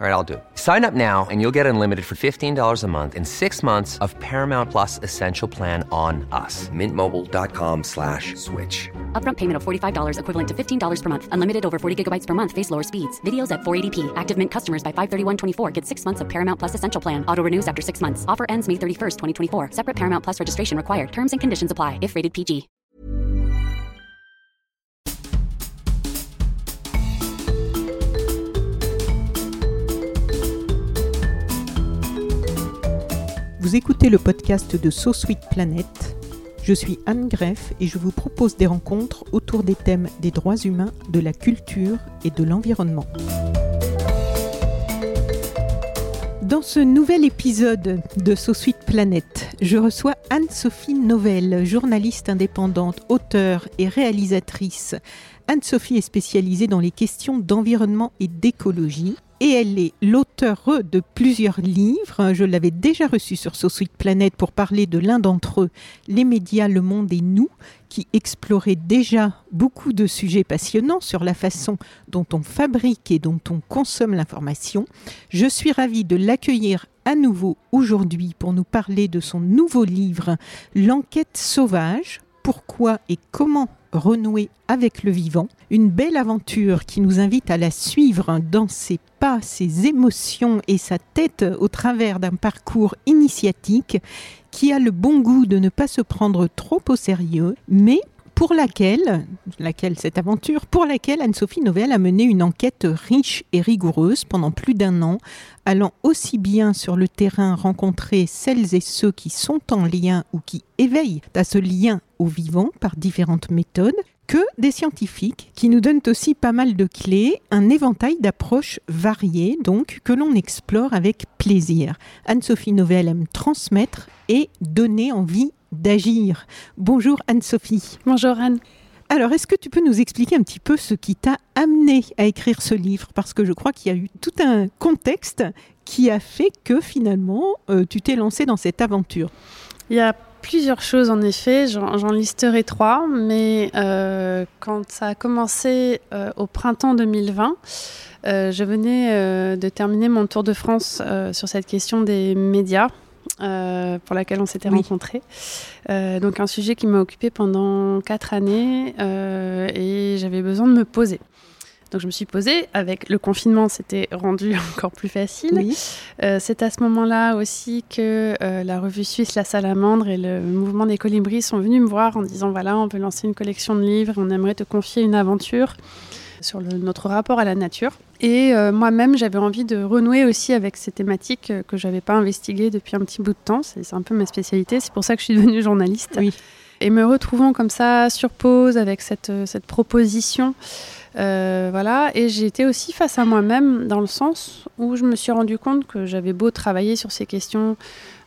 All right, I'll do. Sign up now and you'll get unlimited for $15 a month in six months of Paramount Plus Essential Plan on us. Mintmobile.com slash switch. Upfront payment of $45 equivalent to $15 per month. Unlimited over 40 gigabytes per month. Face lower speeds. Videos at 480p. Active Mint customers by 531.24 get six months of Paramount Plus Essential Plan. Auto renews after six months. Offer ends May 31st, 2024. Separate Paramount Plus registration required. Terms and conditions apply if rated PG. Vous écoutez le podcast de So Sweet Planet. Je suis Anne Greff et je vous propose des rencontres autour des thèmes des droits humains, de la culture et de l'environnement. Dans ce nouvel épisode de So Sweet Planet, je reçois Anne-Sophie Novelle, journaliste indépendante, auteure et réalisatrice. Anne-Sophie est spécialisée dans les questions d'environnement et d'écologie et elle est l'auteur de plusieurs livres. Je l'avais déjà reçue sur Sweet Planet pour parler de l'un d'entre eux, Les médias, le monde et nous, qui explorait déjà beaucoup de sujets passionnants sur la façon dont on fabrique et dont on consomme l'information. Je suis ravie de l'accueillir à nouveau aujourd'hui pour nous parler de son nouveau livre, L'enquête sauvage, pourquoi et comment renouer avec le vivant. Une belle aventure qui nous invite à la suivre dans ses pas, ses émotions et sa tête au travers d'un parcours initiatique qui a le bon goût de ne pas se prendre trop au sérieux, mais pour laquelle, cette aventure, pour laquelle Anne-Sophie Novelle a mené une enquête riche et rigoureuse pendant plus d'un an, allant aussi bien sur le terrain rencontrer celles et ceux qui sont en lien ou qui éveillent à ce lien au vivant par différentes méthodes, que des scientifiques qui nous donnent aussi pas mal de clés, un éventail d'approches variées donc que l'on explore avec plaisir. Anne-Sophie Novelle aime transmettre et donner envie d'agir. Bonjour Anne-Sophie. Bonjour Anne. Alors, est-ce que tu peux nous expliquer un petit peu ce qui t'a amené à écrire ce livre? Parce que je crois qu'il y a eu tout un contexte qui a fait que finalement, euh, tu t'es lancé dans cette aventure. Il y a plusieurs choses en effet, j'en listerai trois, mais euh, quand ça a commencé euh, au printemps 2020, euh, je venais de terminer mon tour de France sur cette question des médias. Pour laquelle on s'était rencontrés. donc un sujet qui m'a occupé pendant quatre années et j'avais besoin de me poser. Donc je me suis posée. Avec le confinement, c'était rendu encore plus facile. Euh, c'est à ce moment-là aussi que euh, la revue suisse La Salamandre et le mouvement des colibris sont venus me voir en disant voilà, on veut lancer une collection de livres, on aimerait te confier une aventure sur notre rapport à la nature. Et euh, moi-même, j'avais envie de renouer aussi avec ces thématiques que je n'avais pas investiguées depuis un petit bout de temps. C'est un peu ma spécialité. C'est pour ça que je suis devenue journaliste. Oui. Et me retrouvant comme ça sur pause avec cette, cette proposition euh, voilà, et j'ai été aussi face à moi-même dans le sens où je me suis rendu compte que j'avais beau travailler sur ces questions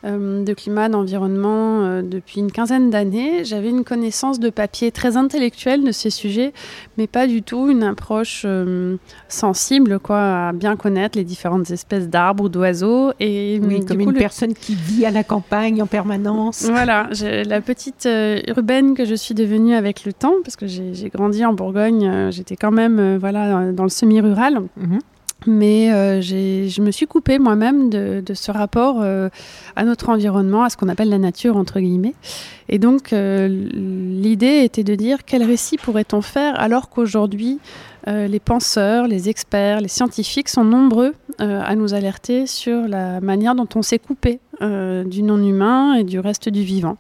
euh, de climat, d'environnement euh, depuis une quinzaine d'années. J'avais une connaissance de papier très intellectuelle de ces sujets, mais pas du tout une approche euh, sensible, quoi, à bien connaître les différentes espèces d'arbres ou d'oiseaux. Et oui, comme une personne qui vit à la campagne en permanence. Voilà, la petite urbaine que je suis devenue avec le temps, parce que j'ai grandi en Bourgogne, j'étais quand même voilà dans le semi-rural. Mhm. Mais euh, je me suis coupée moi-même de, ce rapport euh, à notre environnement, à ce qu'on appelle la nature, entre guillemets. Et donc, euh, l'idée était de dire quel récit pourrait-on faire alors qu'aujourd'hui, les penseurs, les experts, les scientifiques sont nombreux à nous alerter sur la manière dont on s'est coupé du non-humain et du reste du vivant.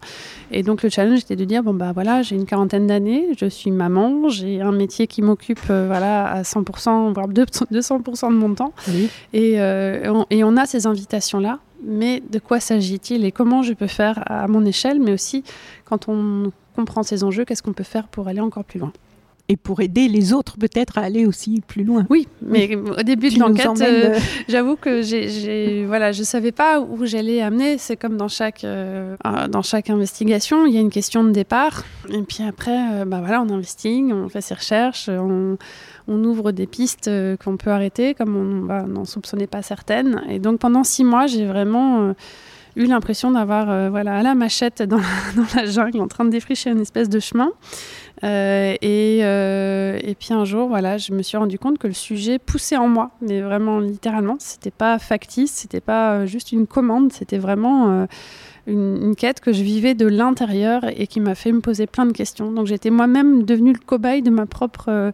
Et donc le challenge était de dire bon bah voilà j'ai une quarantaine d'années, je suis maman, j'ai un métier qui m'occupe euh, voilà à 100% voire 200% de mon temps. Et, euh, on, et on a ces invitations là. Mais de quoi s'agit-il et comment je peux faire à mon échelle, mais aussi quand on comprend ces enjeux, qu'est-ce qu'on peut faire pour aller encore plus loin? Et pour aider les autres peut-être à aller aussi plus loin. Oui, mais au début de l'enquête, euh, euh, j'avoue que j'ai, voilà, je savais pas où j'allais amener. C'est comme dans chaque, euh, dans chaque investigation, il y a une question de départ, et puis après, bah voilà, on investigue, on fait ses recherches, on, on ouvre des pistes qu'on peut arrêter, comme on n'en soupçonnait pas certaines. Et donc pendant six mois, j'ai vraiment eu l'impression d'avoir voilà, à la machette dans, dans, la jungle en train de défricher une espèce de chemin. Et, et, puis un jour, voilà, je me suis rendu compte que le sujet poussait en moi, mais vraiment littéralement. C'était pas factice, c'était pas juste une commande, c'était vraiment une, quête que je vivais de l'intérieur et qui m'a fait me poser plein de questions. Donc j'étais moi-même devenue le cobaye de ma propre, euh,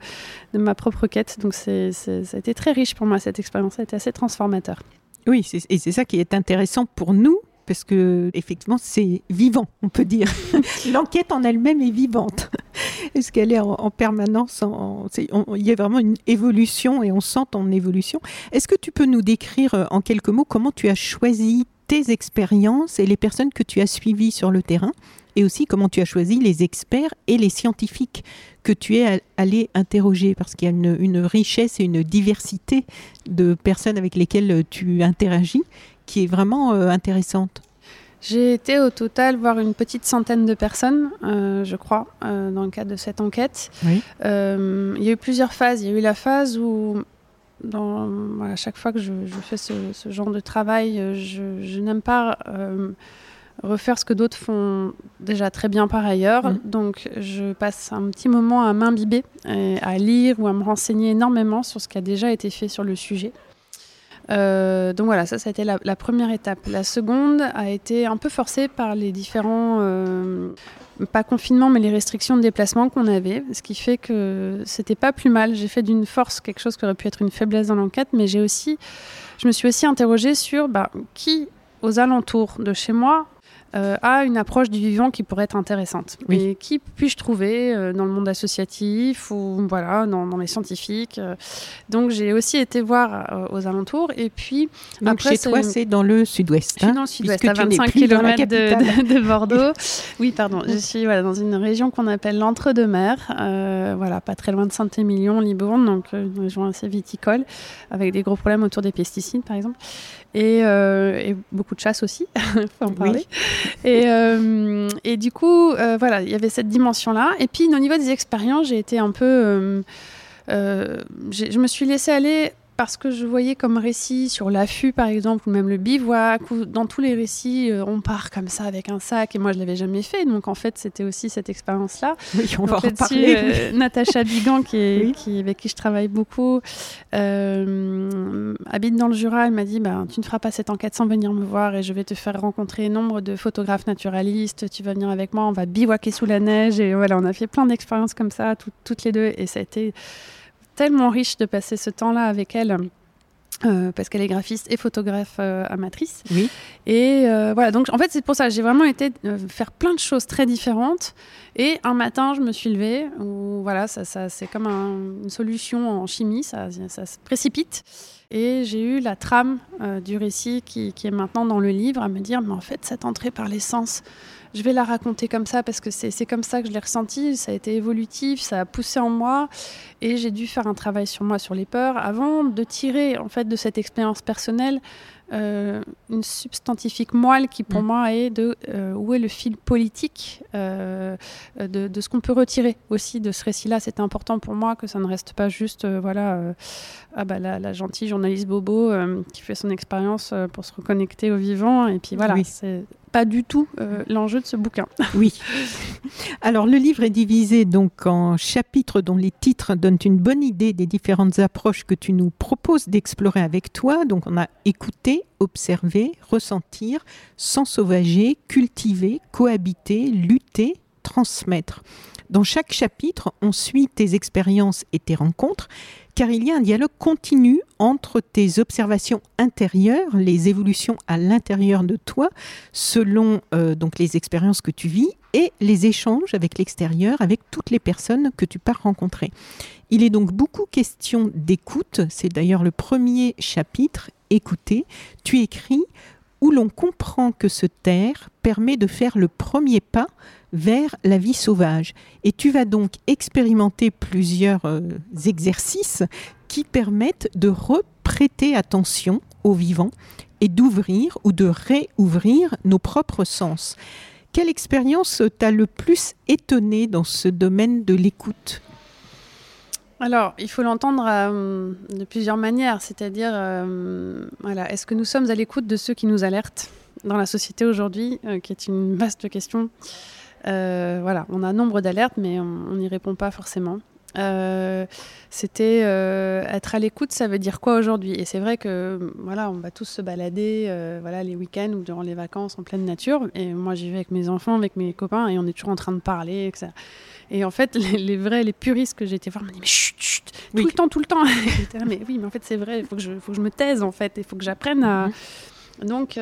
de ma propre quête. Donc c'est, ça a été très riche pour moi cette expérience, ça a été assez transformateur. Oui, et c'est ça qui est intéressant pour nous parce que effectivement c'est vivant, on peut dire. L'enquête en elle-même est vivante, est-ce qu'elle est en, permanence. il y a vraiment une évolution et on sent en évolution. Est-ce que tu peux nous décrire euh, en quelques mots comment tu as choisi tes expériences et les personnes que tu as suivies sur le terrain et aussi comment tu as choisi les experts et les scientifiques que tu es allé interroger? Parce qu'il y a une, richesse et une diversité de personnes avec lesquelles tu interagis qui est vraiment euh, intéressante. J'ai été au total voir une petite centaine de personnes, euh, je crois, euh, dans le cadre de cette enquête. il y a eu plusieurs phases. Il y a eu la phase où dans, voilà, chaque fois que je, fais ce, genre de travail, euh, je, n'aime pas euh, refaire ce que d'autres font déjà très bien par ailleurs. Mm. Donc je passe un petit moment à m'imbiber, à lire ou à me renseigner énormément sur ce qui a déjà été fait sur le sujet. Euh, donc voilà, ça, ça a été la, première étape. La seconde a été un peu forcée par les différents, euh, pas confinement, mais les restrictions de déplacement qu'on avait, ce qui fait que c'était pas plus mal. J'ai fait d'une force quelque chose qui aurait pu être une faiblesse dans l'enquête, mais j'ai aussi, je me suis aussi interrogée sur bah, qui aux alentours de chez moi euh, a une approche du vivant qui pourrait être intéressante. Et qui puis-je trouver euh, dans le monde associatif ou voilà, dans, les scientifiques euh. Donc j'ai aussi été voir aux alentours. Et puis, Donc chez toi, c'est dans le sud-ouest. Je suis dans le sud-ouest, à 25 km de, Bordeaux. oui, pardon. Je suis voilà, dans une région qu'on appelle l'Entre-deux-Mers. voilà, pas très loin de Saint-Émilion, Libourne, donc une région assez viticole, avec des gros problèmes autour des pesticides, par exemple. Et, et beaucoup de chasse aussi, faut en parler. Et, euh, et, du coup, euh, voilà, il y avait cette dimension-là. Et puis, au niveau des expériences, j'ai été un peu. Euh, je me suis laissée aller parce que je voyais comme récit sur l'affût, par exemple, ou même le bivouac, ou dans tous les récits, euh, on part comme ça avec un sac, et moi je l'avais jamais fait, donc en fait c'était aussi cette expérience-là. Oui, on va en parler. Euh, Natacha Bigan, qui est, qui, avec qui je travaille beaucoup, euh, habite dans le Jura, elle m'a dit bah, Tu ne feras pas cette enquête sans venir me voir, et je vais te faire rencontrer nombre de photographes naturalistes, tu vas venir avec moi, on va bivouaquer sous la neige, et voilà, on a fait plein d'expériences comme ça, toutes les deux, et ça a été tellement riche de passer ce temps-là avec elle. Euh, parce qu'elle est graphiste et photographe euh, amatrice. Oui. Et euh, voilà, donc en fait, c'est pour ça, j'ai vraiment été faire plein de choses très différentes. Et un matin, je me suis levée, où voilà, ça, ça c'est comme une solution en chimie, ça, ça se précipite. Et j'ai eu la trame du récit qui, qui, est maintenant dans le livre à me dire, mais en fait, cette entrée par l'essence, je vais la raconter comme ça parce que c'est comme ça que je l'ai ressenti. Ça a été évolutif, ça a poussé en moi et j'ai dû faire un travail sur moi, sur les peurs, avant de tirer en fait de cette expérience personnelle euh, une substantifique moelle qui pour mm. moi est de euh, où est le fil politique euh, de, de, ce qu'on peut retirer aussi de ce récit-là. C'était important pour moi que ça ne reste pas juste voilà ah bah, la, gentille journaliste bobo qui fait son expérience pour se reconnecter au vivant et puis voilà c'est pas du tout l'enjeu de ce bouquin. Oui. Alors le livre est divisé donc en chapitres dont les titres donnent une bonne idée des différentes approches que tu nous proposes d'explorer avec toi. Donc on a écouté observer, ressentir, s'ensauvager, cultiver, cohabiter, lutter, transmettre. Dans chaque chapitre, on suit tes expériences et tes rencontres, car il y a un dialogue continu entre tes observations intérieures, les évolutions à l'intérieur de toi, selon euh, donc les expériences que tu vis, et les échanges avec l'extérieur, avec toutes les personnes que tu pars rencontrer. Il est donc beaucoup question d'écoute, c'est d'ailleurs le premier chapitre, écouter. Tu écris où l'on comprend que se taire permet de faire le premier pas vers la vie sauvage. Et tu vas donc expérimenter plusieurs euh, exercices qui permettent de reprêter attention au vivant et d'ouvrir ou de réouvrir nos propres sens. Quelle expérience t'a le plus étonné dans ce domaine de l'écoute? Alors, il faut l'entendre euh, de plusieurs manières, c'est-à-dire, euh, voilà, est-ce que nous sommes à l'écoute de ceux qui nous alertent dans la société aujourd'hui, qui est une vaste question. voilà, on a nombre d'alertes, mais on n'y répond pas forcément. Euh, c'était euh, être à l'écoute, ça veut dire quoi aujourd'hui? Et c'est vrai que voilà, on va tous se balader, euh, voilà, les week-ends ou durant les vacances en pleine nature. Et moi, j'y vais avec mes enfants, avec mes copains, et on est toujours en train de parler. Et en fait, les, vrais, les puristes que j'étais voir me disent mais chut, chut tout le temps, tout le temps. mais oui, mais en fait, c'est vrai. Il faut que je, faut que je me taise en fait. Il faut que j'apprenne à. Mhm. Donc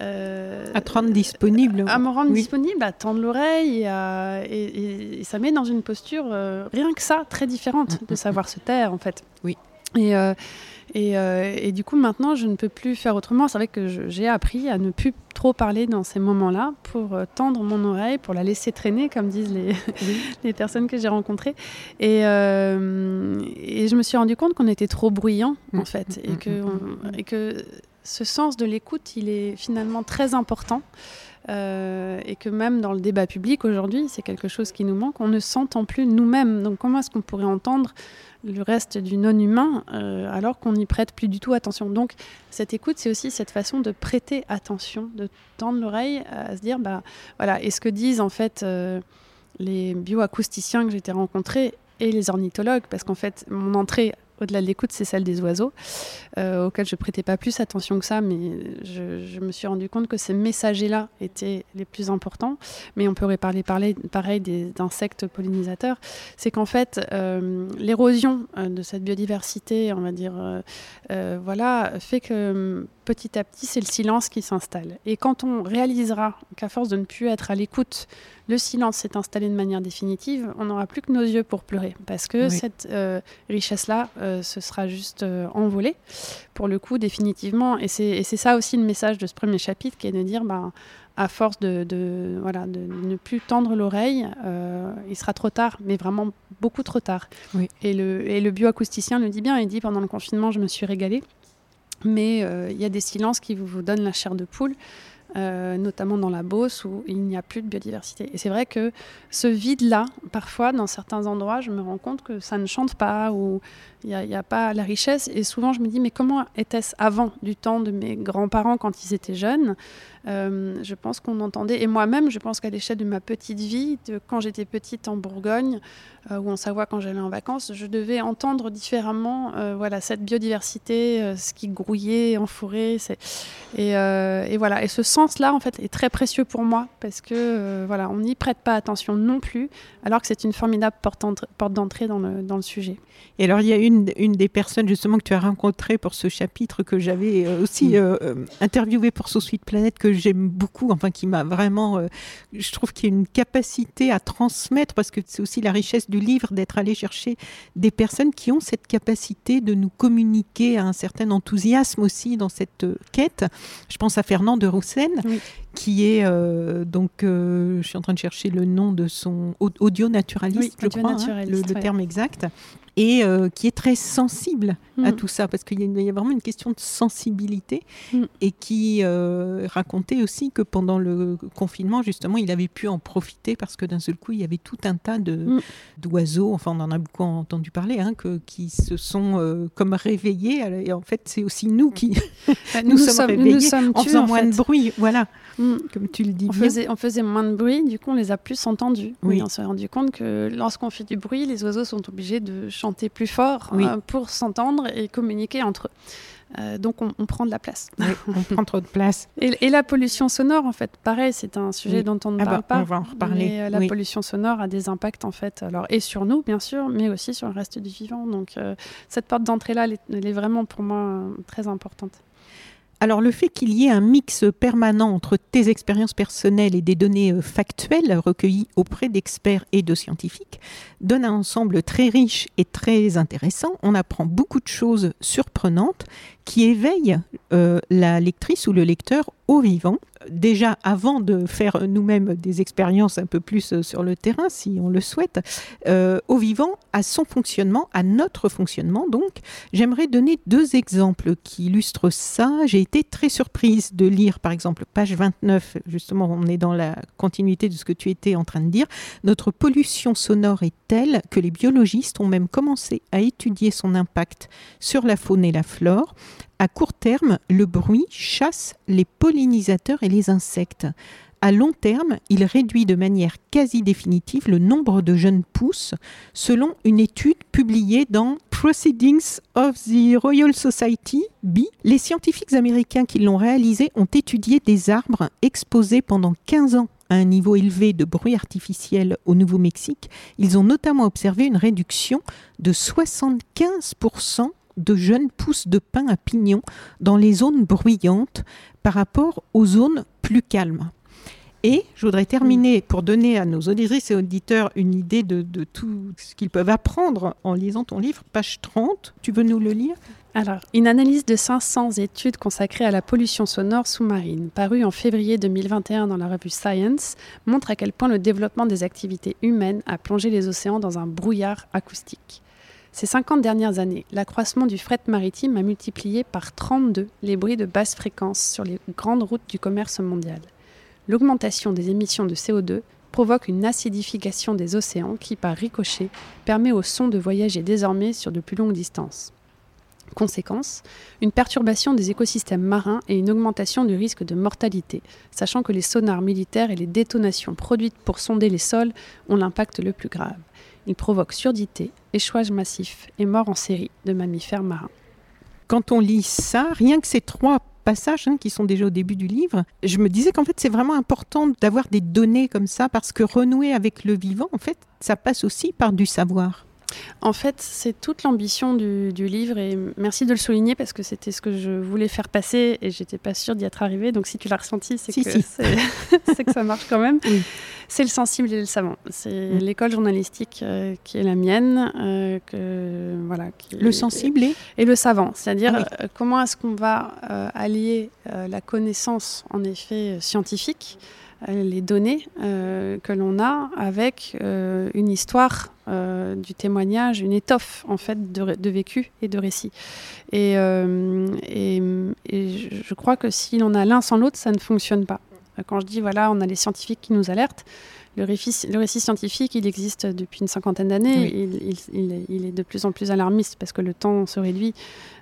euh, à te rendre disponible. À me rendre disponible, à tendre l'oreille et, ça met dans une posture, euh, rien que ça, très différente de savoir se taire en fait. Oui. Et, euh, et, du coup, maintenant, je ne peux plus faire autrement. C'est vrai que j'ai appris à ne plus trop parler dans ces moments-là pour tendre mon oreille, pour la laisser traîner, comme disent les, les personnes que j'ai rencontrées. Et, et je me suis rendu compte qu'on était trop bruyant, en mm. fait, et, mm, que, mm, et que ce sens de l'écoute, il est finalement très important. Euh, et que même dans le débat public aujourd'hui, c'est quelque chose qui nous manque. On ne s'entend plus nous-mêmes. Donc comment est-ce qu'on pourrait entendre le reste du non-humain euh, alors qu'on n'y prête plus du tout attention. Donc cette écoute, c'est aussi cette façon de prêter attention, de tendre l'oreille à se dire, bah voilà, et ce que disent en fait euh, les bioacousticiens que j'étais rencontrés et les ornithologues, parce qu'en fait, mon entrée au-delà de l'écoute, c'est celle des oiseaux, euh, auxquels je prêtais pas plus attention que ça, mais je, me suis rendu compte que ces messagers-là étaient les plus importants. Mais on pourrait parler, parler pareil d'insectes pollinisateurs. C'est qu'en fait, euh, l'érosion euh, de cette biodiversité, on va dire, voilà, fait que petit à petit, c'est le silence qui s'installe. Et quand on réalisera qu'à force de ne plus être à l'écoute, le silence s'est installé de manière définitive, on n'aura plus que nos yeux pour pleurer. Parce que cette euh, richesse-là, euh, ce sera juste euh, envolé, pour le coup, définitivement. Et c'est ça aussi le message de ce premier chapitre, qui est de dire, bah, à force de, voilà, de ne plus tendre l'oreille, il sera trop tard, mais vraiment beaucoup trop tard. Et, le, et le bioacousticien le dit bien, il dit pendant le confinement, je me suis régalée mais euh, il y a des silences qui vous, donnent la chair de poule. Euh, notamment dans la Beauce où il n'y a plus de biodiversité. Et c'est vrai que ce vide-là, parfois, dans certains endroits, je me rends compte que ça ne chante pas ou il n'y a, pas la richesse. Et souvent, je me dis, mais comment était-ce avant, du temps de mes grands-parents quand ils étaient jeunes? Euh, Je pense qu'on entendait, et moi-même, je pense qu'à l'échelle de ma petite vie, de quand j'étais petite en Bourgogne euh, ou en Savoie quand j'allais en vacances, je devais entendre différemment euh, voilà, cette biodiversité, ce qui grouillait en forêt. Et, voilà. Et ce sens-là, en fait, est très précieux pour moi parce que voilà, on n'y prête pas attention non plus, alors que c'est une formidable porte d'entrée dans le, dans le sujet. Et alors, il y a une, une des personnes justement que tu as rencontrées pour ce chapitre que j'avais euh, aussi mm. euh, euh, interviewé pour So Suite Planète, que j'aime beaucoup, enfin qui m'a vraiment, je trouve qu'il y a une capacité à transmettre, parce que c'est aussi la richesse du livre, d'être allé chercher des personnes qui ont cette capacité de nous communiquer un certain enthousiasme aussi dans cette quête. Je pense à Fernand de Roussen, qui est donc, je suis en train de chercher le nom de son audio naturaliste, je crois, hein, le, terme exact et euh, qui est très sensible à mm. tout ça, parce qu'il y, a vraiment une question de sensibilité, mm. et qui euh, racontait aussi que pendant le confinement, justement, il avait pu en profiter, parce que d'un seul coup, il y avait tout un tas mm. d'oiseaux, enfin on en a beaucoup entendu parler, hein, que, qui se sont euh, comme réveillés, et en fait c'est aussi nous qui nous, sommes, réveillés en faisant moins de bruit, voilà, comme tu le dis on Faisait, on faisait moins de bruit, du coup on les a plus entendus. Oui. on s'est rendu compte que lorsqu'on fait du bruit, les oiseaux sont obligés de chanter plus fort euh, pour s'entendre et communiquer entre eux. Euh, donc on, prend de la place. on prend trop de place. Et, la pollution sonore, en fait, pareil, c'est un sujet dont on ne ah parle bah, pas. On va en reparler. Mais, euh, la pollution sonore a des impacts, en fait, alors, et sur nous, bien sûr, mais aussi sur le reste du vivant. Donc cette porte d'entrée-là, elle, est vraiment pour moi très importante. Alors le fait qu'il y ait un mix permanent entre tes expériences personnelles et des données euh, factuelles recueillies auprès d'experts et de scientifiques donne un ensemble très riche et très intéressant. On apprend beaucoup de choses surprenantes qui éveillent euh, la lectrice ou le lecteur au vivant déjà avant de faire nous-mêmes des expériences un peu plus euh, sur le terrain, si on le souhaite, euh, au vivant, à son fonctionnement, à notre fonctionnement. Donc, j'aimerais donner deux exemples qui illustrent ça. J'ai été très surprise de lire, par exemple, page 29, justement, on est dans la continuité de ce que tu étais en train de dire. Notre pollution sonore est telle que les biologistes ont même commencé à étudier son impact sur la faune et la flore À court terme, le bruit chasse les pollinisateurs et les insectes. À long terme, il réduit de manière quasi définitive le nombre de jeunes pousses, selon une étude publiée dans Proceedings of the Royal Society B. Les scientifiques américains qui l'ont réalisé ont étudié des arbres exposés pendant 15 ans à un niveau élevé de bruit artificiel au Nouveau-Mexique. Ils ont notamment observé une réduction de 75% de jeunes pousses de pin à pignon dans les zones bruyantes par rapport aux zones plus calmes. Et je voudrais terminer pour donner à nos auditrices et auditeurs une idée de, tout ce qu'ils peuvent apprendre en lisant ton livre, page 30. Tu veux nous le lire? Alors, une analyse de 500 études consacrées à la pollution sonore sous-marine, parue en février 2021 dans la revue Science, montre à quel point le développement des activités humaines a plongé les océans dans un brouillard acoustique. Ces 50 dernières années, l'accroissement du fret maritime a multiplié par 32 les bruits de basse fréquence sur les grandes routes du commerce mondial l'augmentation des émissions de CO2 provoque une acidification des océans qui, par ricochet, permet au son de voyager désormais sur de plus longues distances. Conséquence, une perturbation des écosystèmes marins et une augmentation du risque de mortalité, sachant que les sonars militaires et les détonations produites pour sonder les sols ont l'impact le plus grave. Ils provoquent surdité, échouage massif et mort en série de mammifères marins. Quand on lit ça, rien que ces trois passages hein, qui sont déjà au début du livre, je me disais qu'en fait c'est vraiment important d'avoir des données comme ça parce que renouer avec le vivant, en fait, ça passe aussi par du savoir. En fait, c'est toute l'ambition du, livre et merci de le souligner parce que c'était ce que je voulais faire passer et j'étais pas sûre d'y être arrivée. Donc si tu l'as ressenti, c'est que, que ça marche quand même. C'est le sensible et le savant. C'est l'école journalistique euh, qui est la mienne. Euh, que, voilà, le sensible et Et le savant. C'est-à-dire ah euh, comment est-ce qu'on va allier la connaissance en effet scientifique les données euh, que l'on a avec euh, une histoire du témoignage, une étoffe en fait de, vécu et de récit. Et, et, je crois que si l'on a l'un sans l'autre, ça ne fonctionne pas. Quand je dis voilà, on a les scientifiques qui nous alertent, le récit, le récit, scientifique, il existe depuis une cinquantaine d'années. Il, est de plus en plus alarmiste parce que le temps se réduit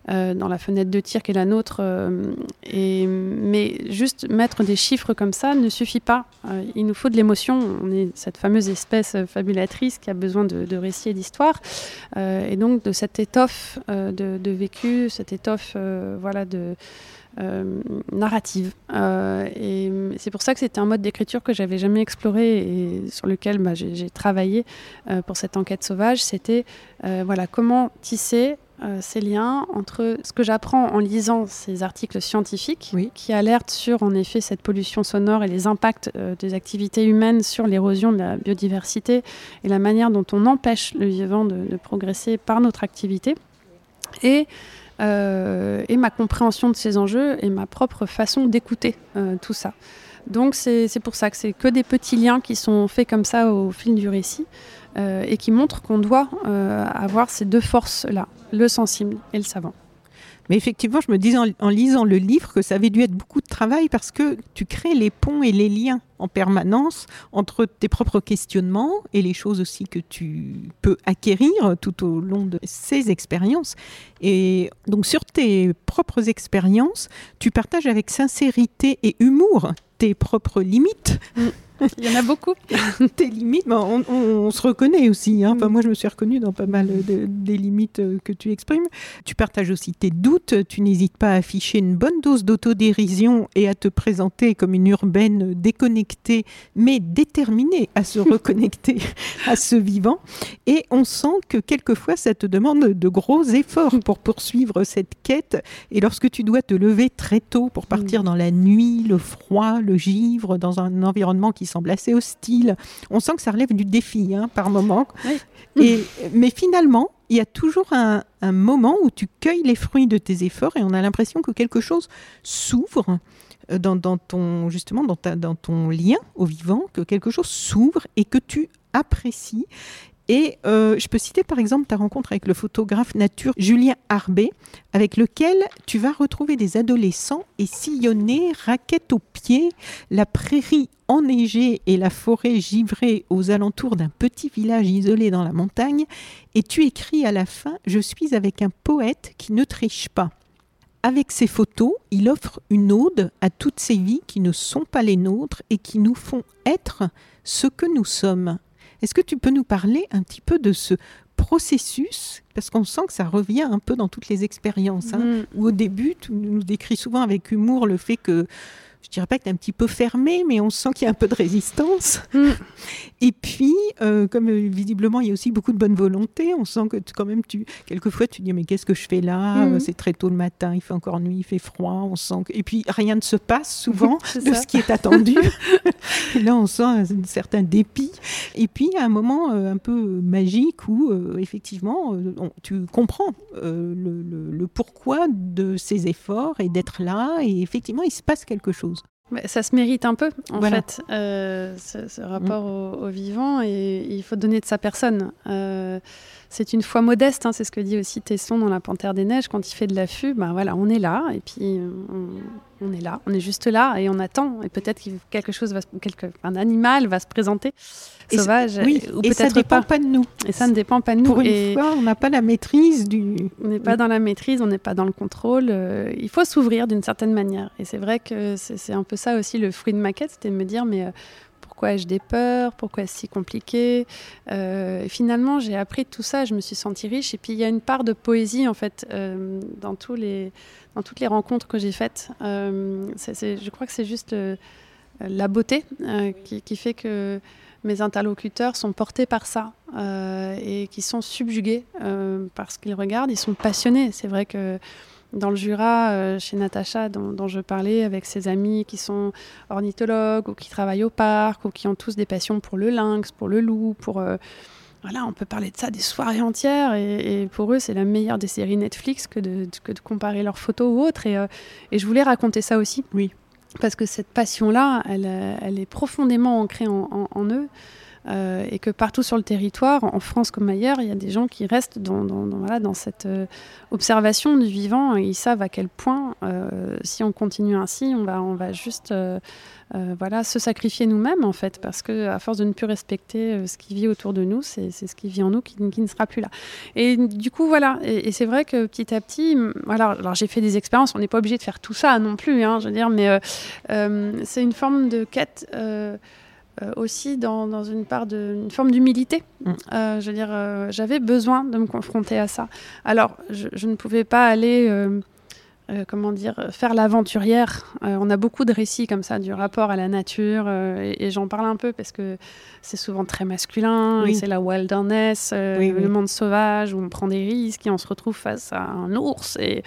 euh, dans la fenêtre de tir qui est la nôtre. Euh, et, mais juste mettre des chiffres comme ça ne suffit pas. Euh, il nous faut de l'émotion. On est cette fameuse espèce fabulatrice qui a besoin de, de récits et d'histoires. et donc de cette étoffe de, de, vécu, cette étoffe voilà, de euh, narrative. Euh, et c'est pour ça que c'était un mode d'écriture que j'avais jamais exploré et sur lequel bah, j'ai travaillé euh, pour cette enquête sauvage. C'était voilà comment tisser ces liens entre ce que j'apprends en lisant ces articles scientifiques qui alertent sur en effet cette pollution sonore et les impacts des activités humaines sur l'érosion de la biodiversité et la manière dont on empêche le vivant de, de progresser par notre activité. Et euh, et ma compréhension de ces enjeux et ma propre façon d'écouter euh, tout ça. Donc c'est pour ça que c'est que des petits liens qui sont faits comme ça au fil du récit euh, et qui montrent qu'on doit avoir ces deux forces-là, le sensible et le savant. Mais effectivement, je me disais en, lisant le livre que ça avait dû être beaucoup de travail parce que tu crées les ponts et les liens en permanence entre tes propres questionnements et les choses aussi que tu peux acquérir tout au long de ces expériences. Et donc sur tes propres expériences, tu partages avec sincérité et humour tes propres limites. Mm. Il y en a beaucoup. Tes limites, on, se reconnaît aussi. Hein. Enfin, mm. moi, je me suis reconnue dans pas mal des limites euh, que tu exprimes. Tu partages aussi tes doutes. Tu n'hésites pas à afficher une bonne dose d'autodérision et à te présenter comme une urbaine déconnectée, mais déterminée à se reconnecter à ce vivant. Et on sent que quelquefois, ça te demande de gros efforts pour poursuivre cette quête. Et lorsque tu dois te lever très tôt pour partir mm. dans la nuit, le froid, le givre, dans un environnement qui semble assez hostile. On sent que ça relève du défi hein, par moment. Et, mais finalement, il y a toujours un, moment où tu cueilles les fruits de tes efforts et on a l'impression que quelque chose s'ouvre euh, dans, ton justement dans, ta, dans ton lien au vivant, que quelque chose s'ouvre et que tu apprécies et euh, je peux citer par exemple ta rencontre avec le photographe nature Julien Arbet, avec lequel tu vas retrouver des adolescents et sillonner, raquette aux pieds, la prairie enneigée et la forêt givrée aux alentours d'un petit village isolé dans la montagne. Et tu écris à la fin Je suis avec un poète qui ne triche pas. avec ces photos, il offre une ode à toutes ces vies qui ne sont pas les nôtres et qui nous font être ce que nous sommes. Est-ce que tu peux nous parler un petit peu de ce processus? Parce qu'on sent que ça revient un peu dans toutes les expériences. Hein, mm. Où au début, tu nous décris souvent avec humour le fait que je dirais pas que tu es un petit peu fermé, mais on sent qu'il y a un peu de résistance. Mm. Et puis, euh, comme euh, visiblement il y a aussi beaucoup de bonne volonté, on sent que quand même, tu, quelquefois tu dis mais qu'est-ce que je fais là? Mm. C'est très tôt le matin, il fait encore nuit, il fait froid, on sent que... et puis rien ne se passe souvent de ce qui est attendu. et là, on sent un, certain dépit. Et puis, il y a un moment euh, un peu magique où effectivement, tu comprends le, le pourquoi de ces efforts et d'être là, et effectivement, il se passe quelque chose ça se mérite un peu, en fait, euh, ce, rapport mm. au, vivant, et il faut donner de sa personne. Euh, c'est une foi modeste, hein, c'est ce que dit aussi Tesson dans La Panthère des Neiges, quand il fait de l'affût, ben voilà, on est là, et puis on, est là, on est juste là, et on attend, et peut-être que quelque chose, va, quelque, un animal va se présenter sauvage, oui, ou peut-être ça ne dépend pas. de nous. Et ça ne dépend pas de nous. Pour une fois, on n'a pas la maîtrise du... On n'est pas dans la maîtrise, on n'est pas dans le contrôle, euh, il faut s'ouvrir d'une certaine manière, et c'est vrai que c'est un peu ça aussi le fruit de ma quête, c'était de me dire, mais... Euh, pourquoi ai-je des peurs Pourquoi est-ce si compliqué euh, finalement, j'ai appris tout ça, je me suis sentie riche. Et puis, il y a une part de poésie, en fait, euh, dans, tous les, dans toutes les rencontres que j'ai faites. Euh, je crois que c'est juste la beauté qui, fait que mes interlocuteurs sont portés par ça et qui sont subjugués par ce qu'ils regardent. Ils sont passionnés. C'est vrai que dans le Jura, euh, chez Natacha, dont, je parlais, avec ses amis qui sont ornithologues ou qui travaillent au parc ou qui ont tous des passions pour le lynx, pour le loup, pour... Euh, voilà, on peut parler de ça des soirées entières et, pour eux, c'est la meilleure des séries Netflix que de, que de comparer leurs photos ou autres. Et, euh, et, je voulais raconter ça aussi. Oui. Parce que cette passion-là, elle, elle, est profondément ancrée en, en eux. Euh, et que partout sur le territoire, en France comme ailleurs, il y a des gens qui restent dans, cette euh, observation du vivant et ils savent à quel point, euh, si on continue ainsi, on va, juste se sacrifier nous-mêmes en fait, parce que à force de ne plus respecter ce qui vit autour de nous, c'est ce qui vit en nous qui, ne sera plus là. Et du coup, voilà, et, c'est vrai que petit à petit, voilà, alors j'ai fait des expériences, on n'est pas obligé de faire tout ça non plus, hein, je veux dire, mais c'est une forme de quête. Euh, aussi dans, une part de une forme d'humilité. Mm. Euh, je veux dire, euh, j'avais besoin de me confronter à ça. Alors, je, ne pouvais pas aller, comment dire, faire l'aventurière. on a beaucoup de récits comme ça du rapport à la nature, et, j'en parle un peu parce que c'est souvent très masculin. C'est la wilderness, le monde sauvage où on prend des risques et on se retrouve face à un ours. Et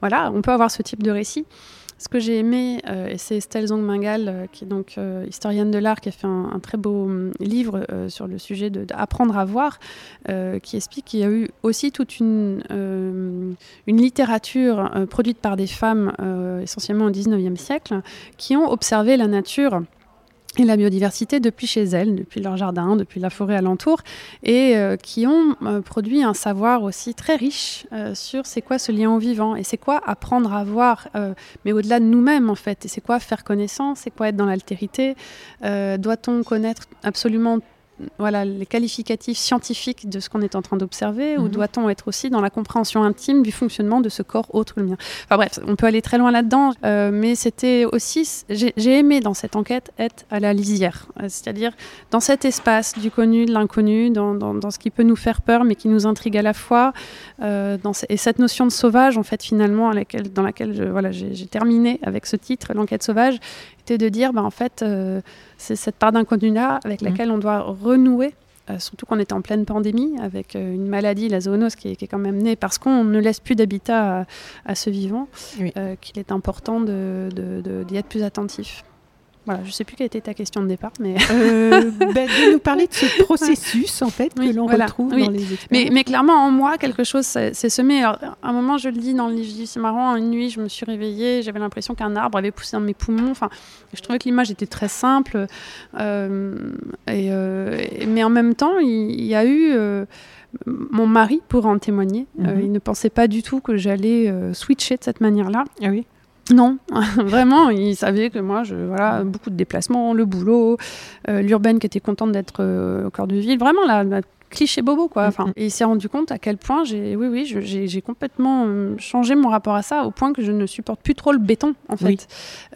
voilà, on peut avoir ce type de récit. Ce que j'ai aimé, euh, et c'est Estelle Zongmangal, euh, qui est donc euh, historienne de l'art, qui a fait un, très beau hum, livre sur le sujet d'apprendre à voir, qui explique qu'il y a eu aussi toute une, une littérature produite par des femmes, essentiellement au 19e siècle, qui ont observé la nature et la biodiversité depuis chez elles, depuis leur jardin, depuis la forêt alentour, et euh, qui ont euh, produit un savoir aussi très riche euh, sur c'est quoi ce lien au vivant, et c'est quoi apprendre à voir, mais au-delà de nous-mêmes en fait, et c'est quoi faire connaissance, c'est quoi être dans l'altérité, doit-on connaître absolument voilà, les qualificatifs scientifiques de ce qu'on est en train d'observer ou mhm. doit-on être aussi dans la compréhension intime du fonctionnement de ce corps autre que le mien? Enfin bref, on peut aller très loin là-dedans, euh, mais c'était aussi, j'ai aimé dans cette enquête être à la lisière, euh, c'est-à-dire dans cet espace du connu, de l'inconnu, dans, dans, ce qui peut nous faire peur mais qui nous intrigue à la fois, euh, dans, et cette notion de sauvage en fait finalement à laquelle, dans laquelle voilà, j'ai terminé avec ce titre, l'enquête sauvage, était de dire, bah, en fait, euh, c'est cette part d'inconnu-là avec mmh. laquelle on doit renouer, euh, surtout qu'on est en pleine pandémie, avec euh, une maladie, la zoonose, qui est, qui est, quand même née parce qu'on ne laisse plus d'habitat à, ce vivant, qu'il est important d'y de, de, être plus attentif. Voilà, je ne sais plus quelle était ta question de départ, mais euh, ben, de nous parler de ce processus en fait que l'on retrouve dans les expériences. Mais, mais, clairement, en moi, quelque chose s'est semé. à un moment, je le dis dans le livre, c'est marrant. Une nuit, je me suis réveillée, j'avais l'impression qu'un arbre avait poussé dans mes poumons. Enfin, je trouvais que l'image était très simple, euh, et, euh, mais en même temps, il, y a eu mon mari pour en témoigner. Mhm. il ne pensait pas du tout que j'allais switcher de cette manière-là. Ah oui. Non, vraiment, il savait que moi, je, voilà, beaucoup de déplacements, le boulot, euh, l'urbaine qui était contente d'être euh, au cœur de ville. Vraiment, la, cliché bobo, quoi. Enfin, et il s'est rendu compte à quel point j'ai, oui, oui, j'ai complètement euh, changé mon rapport à ça, au point que je ne supporte plus trop le béton, en fait.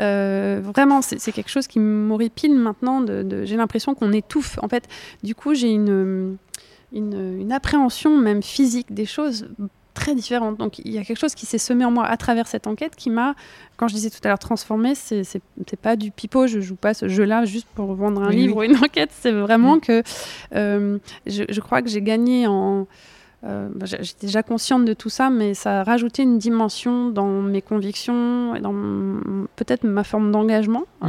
Euh, vraiment, c'est quelque chose qui m'horripile maintenant. De, j'ai l'impression qu'on étouffe. En fait, du coup, j'ai une, une, une appréhension même physique des choses très différentes. Donc il y a quelque chose qui s'est semé en moi à travers cette enquête qui m'a, quand je disais tout à l'heure transformé, c'est pas du pipeau, je joue pas ce jeu-là juste pour vendre un livre ou une enquête, c'est vraiment que euh, je, je, crois que j'ai gagné en... Euh, j'étais déjà consciente de tout ça, mais ça a rajouté une dimension dans mes convictions et dans peut-être ma forme d'engagement, mmh.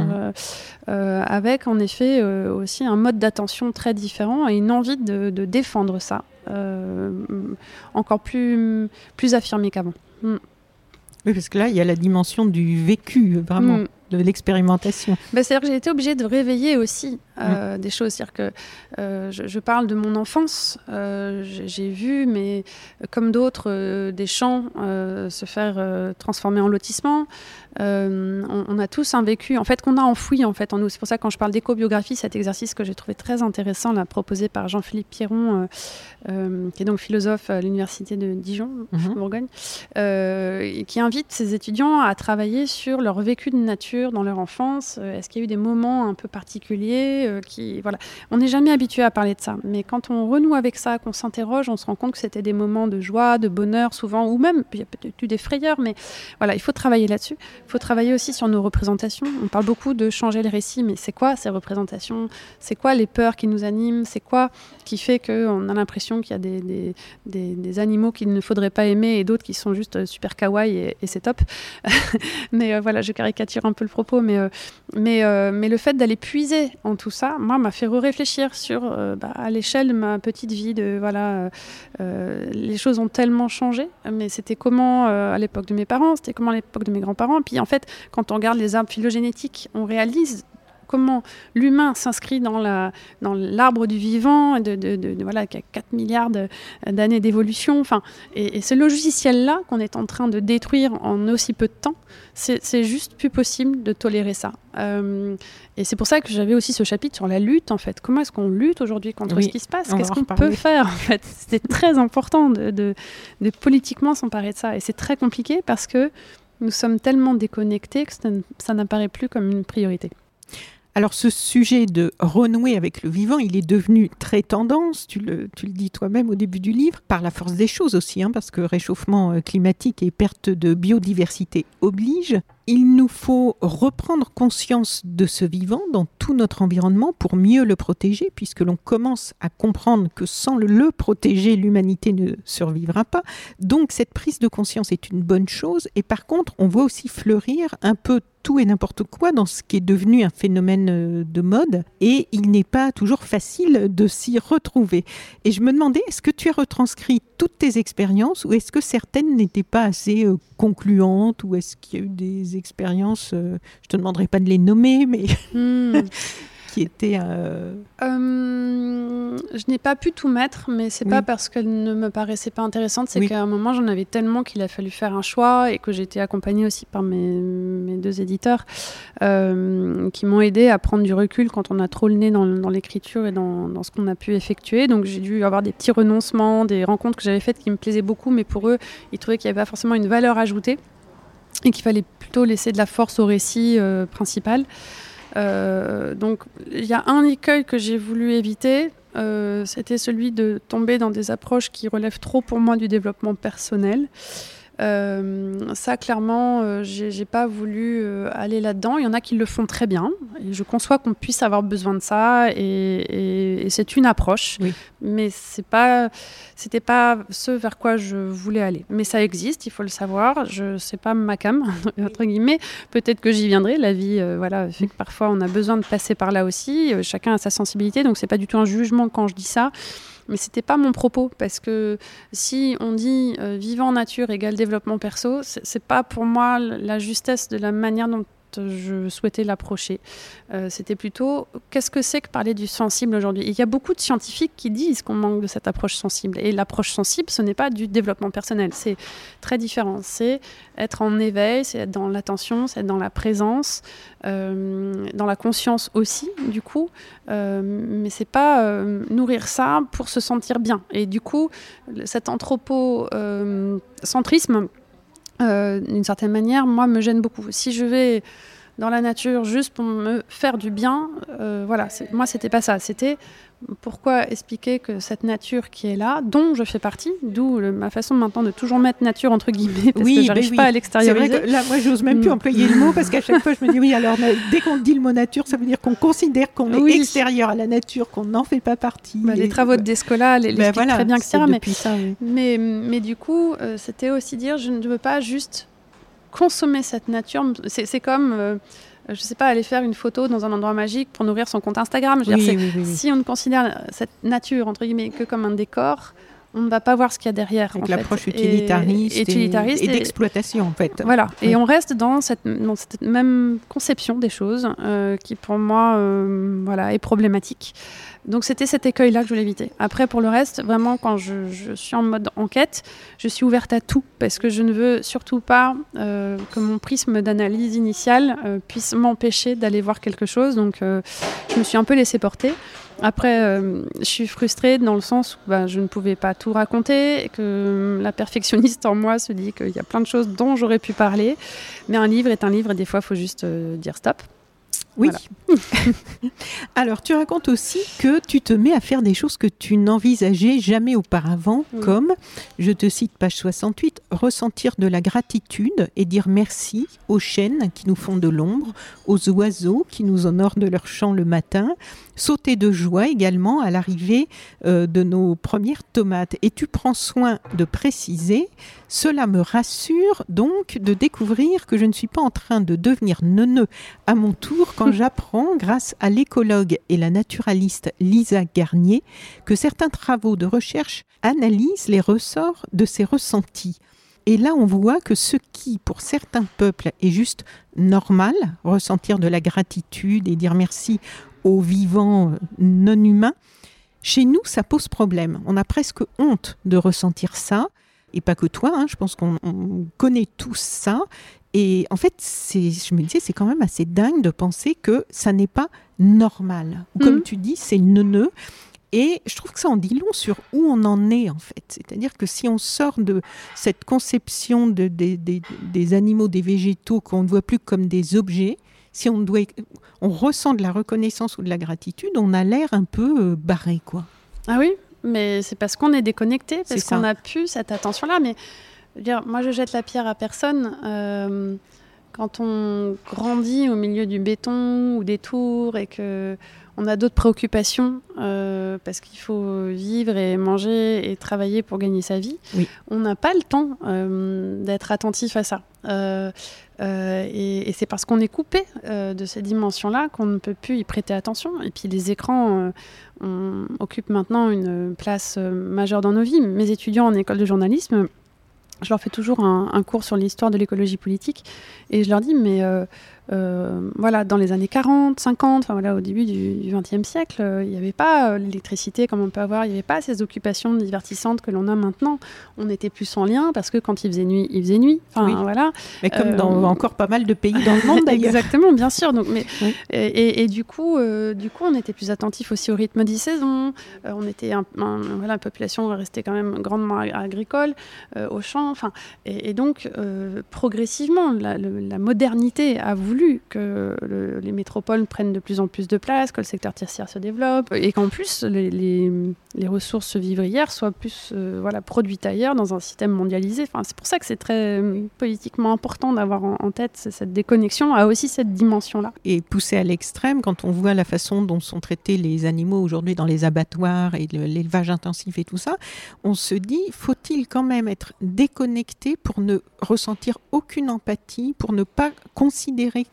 euh, avec en effet aussi un mode d'attention très différent et une envie de, de défendre ça. Euh, encore plus, plus affirmé qu'avant. Mm. Oui, parce que là, il y a la dimension du vécu, vraiment. Mm de l'expérimentation. Bah, C'est-à-dire que j'ai été obligée de réveiller aussi euh, mm. des choses. C'est-à-dire que euh, je, parle de mon enfance. Euh, j'ai vu, mais comme d'autres, des champs se faire transformer en lotissement. On, a tous un vécu, en fait, qu'on a enfoui en fait en nous. C'est pour ça que quand je parle d'éco-biographie, cet exercice que j'ai trouvé très intéressant, là, proposé par Jean-Philippe Pierron, qui est donc philosophe à l'université de Dijon, en mm-hmm. Bourgogne, qui invite ses étudiants à travailler sur leur vécu de nature dans leur enfance Est-ce qu'il y a eu des moments un peu particuliers euh. On n'est jamais habitué à parler de ça, mais quand on renoue avec ça, qu'on s'interroge, on se rend compte que c'était des moments de joie, de bonheur souvent, ou même, il y a peut-être eu des frayeurs, mais voilà, il faut travailler là-dessus. Il faut travailler aussi sur nos représentations. On parle beaucoup de changer le récit, mais c'est quoi ces représentations? C'est quoi les peurs qui nous animent? C'est quoi qui fait qu'on a l'impression qu'il y a des, animaux qu'il ne faudrait pas aimer et d'autres qui sont juste euh, super kawaii et, c'est top? mais voilà, je caricature un peu le propos, mais, euh, euh, mais le fait d'aller puiser en tout ça, moi, m'a fait réfléchir sur, euh, bah, à l'échelle de ma petite vie, de voilà, les choses ont tellement changé, mais c'était comment à l'époque de mes parents, c'était comment à l'époque de mes grands-parents. Puis en fait, quand on regarde les arbres phylogénétiques, on réalise comment l'humain s'inscrit dans l'arbre dans du vivant, de, de, voilà, qui a 4 milliards d'années d'évolution. Enfin, et, ce logiciel-là qu'on est en train de détruire en aussi peu de temps, c'est juste plus possible de tolérer ça. Euh, et c'est pour ça que j'avais aussi ce chapitre sur la lutte, en fait. Comment est-ce qu'on lutte aujourd'hui contre ce qui se passe? Qu'est-ce qu'on peut faire, en fait? C'était très important de, de, politiquement s'emparer de ça. Et c'est très compliqué parce que nous sommes tellement déconnectés que ça n'apparaît plus comme une priorité. Alors ce sujet de renouer avec le vivant, il est devenu très tendance, tu le, dis toi-même au début du livre, par la force des choses aussi, hein, parce que réchauffement euh, climatique et perte de biodiversité oblige il nous faut reprendre conscience de ce vivant dans tout notre environnement pour mieux le protéger, puisque l'on commence à comprendre que sans le protéger, l'humanité ne survivra pas. Donc cette prise de conscience est une bonne chose. Et par contre, on voit aussi fleurir un peu tout et n'importe quoi dans ce qui est devenu un phénomène euh, de mode et il n'est pas toujours facile de s'y retrouver. Et je me demandais, est-ce que tu as retranscrit toutes tes expériences ou est-ce que certaines n'étaient pas assez euh, concluantes ou est-ce qu'il y a eu des expériences, euh, je te demanderai pas de les nommer, mais hmm. qui était. Euh, euh, je n'ai pas pu tout mettre, mais c'est pas parce qu'elle ne me paraissait pas intéressante, c'est qu'à un moment j'en avais tellement qu'il a fallu faire un choix et que j'ai été accompagnée aussi par mes, mes deux éditeurs euh, qui m'ont aidé à prendre du recul quand on a trop le nez dans, dans l'écriture et dans, dans ce qu'on a pu effectuer. Donc j'ai dû avoir des petits renoncements, des rencontres que j'avais faites qui me plaisaient beaucoup, mais pour eux, ils trouvaient qu'il n'y avait pas forcément une valeur ajoutée et qu'il fallait plutôt laisser de la force au récit principal. Euh, donc il y a un écueil que j'ai voulu éviter, euh, c'était celui de tomber dans des approches qui relèvent trop pour moi du développement personnel. Euh, ça, clairement, euh, j'ai pas voulu euh, aller là-dedans. Il y en a qui le font très bien. Et je conçois qu'on puisse avoir besoin de ça. Et, c'est une approche. Mais c'est pas, c'était pas ce vers quoi je voulais aller. Mais ça existe, il faut le savoir. Je sais pas ma cam, entre guillemets. Peut-être que j'y viendrai. La vie, voilà, fait que parfois on a besoin de passer par là aussi. chacun a sa sensibilité. Donc c'est pas du tout un jugement quand je dis ça. Mais c'était pas mon propos parce que si on dit euh, vivant nature égale développement perso, c'est pas pour moi la justesse de la manière dont je souhaitais l'approcher. Euh, c'était plutôt qu'est-ce que c'est que parler du sensible aujourd'hui? Il y a beaucoup de scientifiques qui disent qu'on manque de cette approche sensible. Et l'approche sensible, ce n'est pas du développement personnel, c'est très différent. C'est être en éveil, c'est être dans l'attention, c'est être dans la présence, euh, dans la conscience aussi, du coup. Euh, mais c'est pas euh, nourrir ça pour se sentir bien. Et du coup, cet anthropocentrisme, d'une certaine manière, moi, me gêne beaucoup. Si je vais dans la nature juste pour me faire du bien. Euh, voilà, moi, c'était pas ça. C'était pourquoi expliquer que cette nature qui est là, dont je fais partie, d'où ma façon maintenant de toujours mettre nature entre guillemets, parce que j'arrive pas à l'extérioriser. Là, moi, j'ose même plus mm. employer le mot parce qu'à chaque fois, je me dis oui. Alors, dès qu'on dit le mot nature, ça veut dire qu'on considère qu'on est extérieur à la nature, qu'on n'en fait pas partie. Bah, les travaux de Descola les, ben voilà, très bien, etc. Mais, ça, mais, mais, du coup, euh, c'était aussi dire, je ne veux pas juste consommer cette nature, c'est comme, euh, je sais pas, aller faire une photo dans un endroit magique pour nourrir son compte Instagram. si on ne considère cette nature, entre guillemets, que comme un décor, on ne va pas voir ce qu'il y a derrière. Avec l'approche utilitariste et, d'exploitation, en fait. Voilà, et on reste dans cette, même conception des choses euh, qui, pour moi, euh, voilà, est problématique. Donc c'était cet écueil-là que je voulais éviter. Après, pour le reste, vraiment, quand je, suis en mode enquête, je suis ouverte à tout parce que je ne veux surtout pas euh, que mon prisme d'analyse initiale euh, puisse m'empêcher d'aller voir quelque chose. Donc euh, je me suis un peu laissée porter. Après, je suis frustrée dans le sens où bah, je ne pouvais pas tout raconter, et que la perfectionniste en moi se dit qu'il y a plein de choses dont j'aurais pu parler. Mais un livre est un livre et des fois, il faut juste dire stop. Oui. Alors, tu racontes aussi que tu te mets à faire des choses que tu n'envisageais jamais auparavant, comme, je te cite page 68, ressentir de la gratitude et dire merci aux chênes qui nous font de l'ombre, aux oiseaux qui nous honorent de leur chant le matin, sauter de joie également à l'arrivée euh, de nos premières tomates. Et tu prends soin de préciser, cela me rassure donc de découvrir que je ne suis pas en train de devenir neuneux à mon tour quand j'apprends, grâce à l'écologue et la naturaliste Lisa Garnier, que certains travaux de recherche analysent les ressorts de ces ressentis. Et là, on voit que ce qui, pour certains peuples, est juste normal, ressentir de la gratitude et dire merci aux vivants non humains, chez nous, ça pose problème. On a presque honte de ressentir ça. Et pas que toi, hein, je pense qu'on connaît tous ça. Et en fait, je me disais, c'est quand même assez dingue de penser que ça n'est pas normal. Ou comme tu dis, c'est neuneux. Et je trouve que ça en dit long sur où on en est en fait. C'est-à-dire que si on sort de cette conception de, des animaux, des végétaux qu'on ne voit plus comme des objets, si on, doit, on ressent de la reconnaissance ou de la gratitude, on a l'air un peu euh, barré, quoi. Ah oui, mais c'est parce qu'on est déconnecté, parce qu'on n'a plus cette attention-là. Mais dire, moi, je jette la pierre à personne. Euh, quand on grandit au milieu du béton ou des tours et que on a d'autres préoccupations euh, parce qu'il faut vivre et manger et travailler pour gagner sa vie. On n'a pas le temps euh, d'être attentif à ça. Euh, et, c'est parce qu'on est coupé de ces dimensions-là qu'on ne peut plus y prêter attention. Et puis les écrans occupent maintenant une place majeure dans nos vies. Mes étudiants en école de journalisme, je leur fais toujours un, un cours sur l'histoire de l'écologie politique et je leur dis mais euh, voilà, dans les années 40, 50, enfin, voilà, au début du XXe siècle, euh, il n'y avait pas euh, l'électricité comme on peut avoir, il n'y avait pas ces occupations divertissantes que l'on a maintenant. On était plus en lien parce que quand il faisait nuit, il faisait nuit. Enfin, voilà. Mais comme dans encore pas mal de pays dans le monde d'ailleurs. Exactement, bien sûr. Donc, mais, et, du, coup, du coup, on était plus attentif aussi au rythme des saisons. on était voilà, la population restait quand même grandement agricole, au champ. Enfin, et, donc, progressivement, la, la modernité a voulu que les métropoles prennent de plus en plus de place, que le secteur tertiaire se développe, et qu'en plus les, ressources vivrières soient plus euh, voilà, produites ailleurs dans un système mondialisé. Enfin, c'est pour ça que c'est très euh, politiquement important d'avoir en, tête cette déconnexion, a aussi cette dimension-là. Et poussé à l'extrême, quand on voit la façon dont sont traités les animaux aujourd'hui dans les abattoirs et l'élevage intensif et tout ça, on se dit, faut-il quand même être déconnecté pour ne ressentir aucune empathie, pour ne pas considérer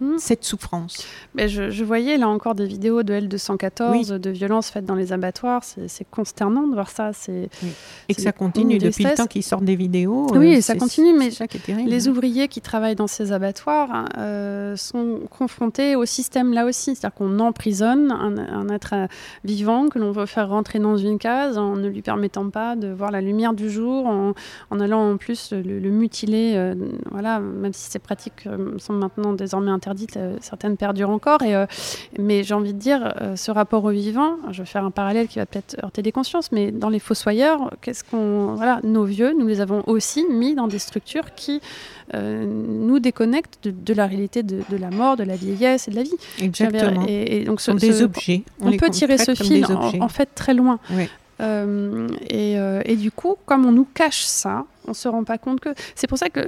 mm. cette souffrance. Mais je, voyais là encore des vidéos de L214, de violences faites dans les abattoirs. C'est consternant de voir ça. C'est Et que ça continue depuis le temps qu'ils sortent des vidéos. Oui, ça continue, mais les ouvriers qui travaillent dans ces abattoirs euh, sont confrontés au système là aussi. C'est-à-dire qu'on emprisonne un, être euh, vivant que l'on veut faire rentrer dans une case en ne lui permettant pas de voir la lumière du jour, en, allant en plus le, mutiler. Euh, voilà, même si ces pratiques sont maintenant désormais interdites, certaines perdurent encore. Et, mais j'ai envie de dire, ce rapport au vivant, je vais faire un parallèle qui va peut-être heurter des consciences, mais dans les fossoyeurs, qu'est-ce qu'on, voilà, nos vieux, nous les avons aussi mis dans des structures qui euh, nous déconnectent de, la réalité de, la mort, de la vieillesse et de la vie. Exactement. Et, donc, ce, des objets. On, peut tirer ce fil en, fait très loin. Euh, et, euh, et, du coup, comme on nous cache ça, on se rend pas compte que. C'est pour ça que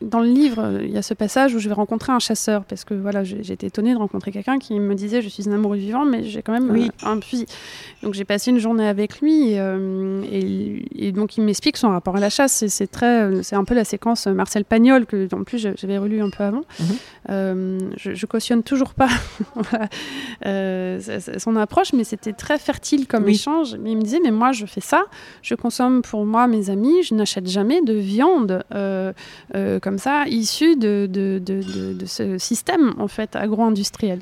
dans le livre, il y a ce passage où je vais rencontrer un chasseur, parce que voilà, été étonnée de rencontrer quelqu'un qui me disait je suis un amoureux vivant, mais j'ai quand même oui. un, fusil. Donc j'ai passé une journée avec lui, euh, et, donc il m'explique son rapport à la chasse. C'est très, c'est un peu la séquence Marcel Pagnol que en plus j'avais relu un peu avant. Mhm. Euh, je, je, cautionne toujours pas euh, son approche, mais c'était très fertile comme échange. Mais il me disait mais moi je fais ça, je consomme pour moi mes amis, je n'achète jamais de viande euh, euh, comme ça, issue de, de, de, ce système en fait agro-industriel.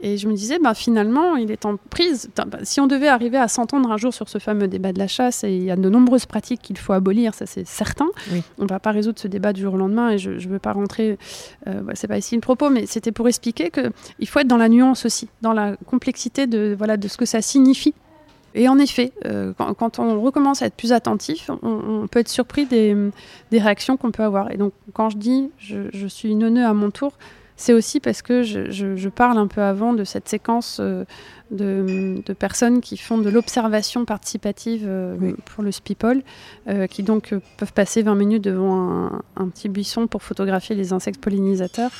Et je me disais, bah, finalement, il est en prise. Bah, si on devait arriver à s'entendre un jour sur ce fameux débat de la chasse, et il y a de nombreuses pratiques qu'il faut abolir, ça c'est certain. On ne va pas résoudre ce débat du jour au lendemain, et je ne veux pas rentrer, euh, c'est pas ici le propos, mais c'était pour expliquer qu'il faut être dans la nuance aussi, dans la complexité de, voilà, de ce que ça signifie et en effet, euh, quand, on recommence à être plus attentif, on, peut être surpris des, réactions qu'on peut avoir. Et donc, quand je dis je, suis neuneu à mon tour, c'est aussi parce que je, parle un peu avant de cette séquence euh, de, personnes qui font de l'observation participative euh, pour le Spipol, euh, qui donc peuvent passer 20 minutes devant un, petit buisson pour photographier les insectes pollinisateurs.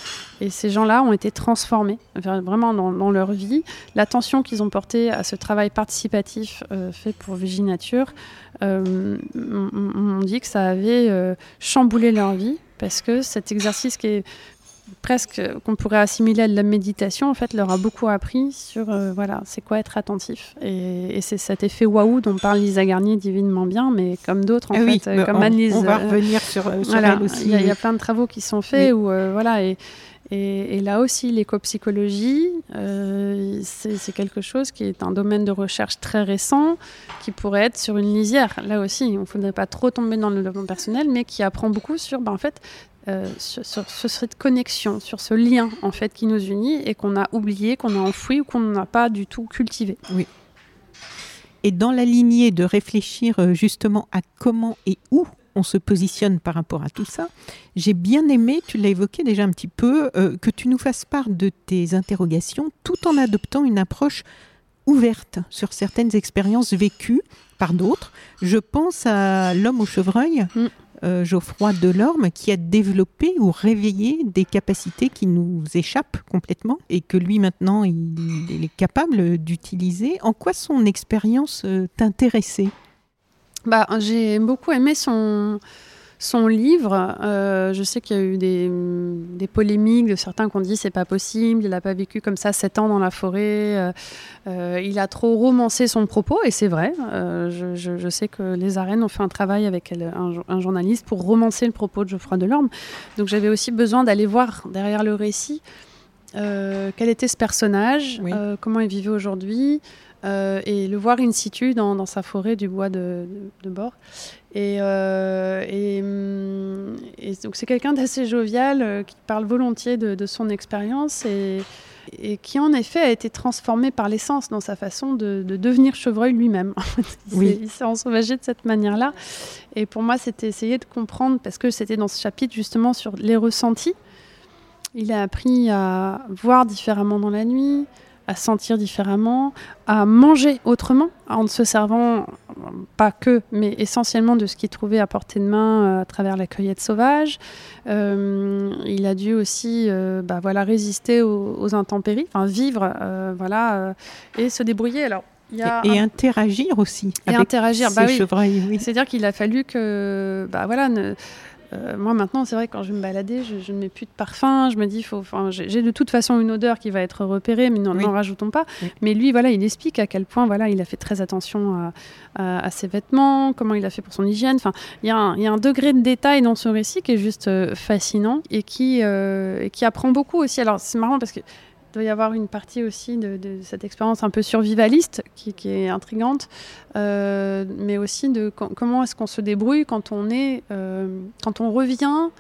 Et ces gens-là ont été transformés vraiment dans, leur vie. L'attention qu'ils ont portée à ce travail participatif fait pour Viginature, on dit que ça avait chamboulé leur vie parce que cet exercice qui est presque qu'on pourrait assimiler à de la méditation, en fait, leur a beaucoup appris sur euh, voilà, c'est quoi être attentif. Et, c'est cet effet waouh dont parle Lisa Garnier divinement bien, mais comme d'autres, en ah fait, euh, comme Anne-Lise. On va euh, revenir sur, sur elle aussi. Il y, a plein de travaux qui sont faits où, voilà, et, et, là aussi, l'éco-psychologie, c'est quelque chose qui est un domaine de recherche très récent, qui pourrait être sur une lisière. Là aussi, il ne faudrait pas trop tomber dans le développement personnel, mais qui apprend beaucoup sur, ben, en fait, euh, sur, cette connexion, sur ce lien en fait qui nous unit et qu'on a oublié, qu'on a enfoui ou qu'on n'a pas du tout cultivé. Oui. Et dans la lignée de réfléchir euh, justement à comment et où on se positionne par rapport à tout ça, j'ai bien aimé, tu l'as évoqué déjà un petit peu, euh, que tu nous fasses part de tes interrogations tout en adoptant une approche ouverte sur certaines expériences vécues par d'autres. Je pense à l'homme au chevreuil. Mm. Euh, Geoffroy Delorme qui a développé ou réveillé des capacités qui nous échappent complètement et que lui maintenant il, est capable d'utiliser. En quoi son expérience euh, t'intéressait? Bah, J'ai beaucoup aimé son, son livre, euh, je sais qu'il y a eu des, des, polémiques de certains qui ont dit c'est pas possible, il n'a pas vécu comme ça sept ans dans la forêt, euh, euh, il a trop romancé son propos, et c'est vrai. Je, je, sais que les arènes ont fait un travail avec un, journaliste pour romancer le propos de Geoffroy Delorme. Donc j'avais aussi besoin d'aller voir derrière le récit quel était ce personnage, comment il vivait aujourd'hui. Et le voir in situ dans, dans sa forêt du bois de, de, de bord. Et, euh, hum, et, donc c'est quelqu'un d'assez jovial euh, qui parle volontiers de, son expérience et, et, qui en effet a été transformé par l'essence dans sa façon de, devenir chevreuil lui-même. il s'est ensauvagé de cette manière-là. Et pour moi, c'était essayer de comprendre, parce que c'était dans ce chapitre justement sur les ressentis. Il a appris à voir différemment dans la nuit, à sentir différemment, à manger autrement, en ne se servant pas que, mais essentiellement de ce qu'il trouvait à portée de main euh, à travers la cueillette sauvage. Euh, il a dû aussi euh, bah, voilà, résister aux, intempéries, enfin vivre voilà, et se débrouiller. Alors, et, interagir aussi. Et avec interagir, bah, oui. C'est-à-dire qu'il a fallu que, bah, voilà, euh, moi maintenant, c'est vrai quand je vais me balader, je, ne mets plus de parfum. Je me dis, faut, j'ai de toute façon une odeur qui va être repérée, mais n'en rajoutons pas. Mais lui, voilà, il explique à quel point, voilà, il a fait très attention à, ses vêtements, comment il a fait pour son hygiène. Enfin, il y, a un degré de détail dans ce récit qui est juste euh, fascinant et qui, et qui apprend beaucoup aussi. Alors c'est marrant parce que doit y avoir une partie aussi de, cette expérience un peu survivaliste qui, est intrigante, euh, mais aussi de comment est-ce qu'on se débrouille quand on est, euh, quand on revient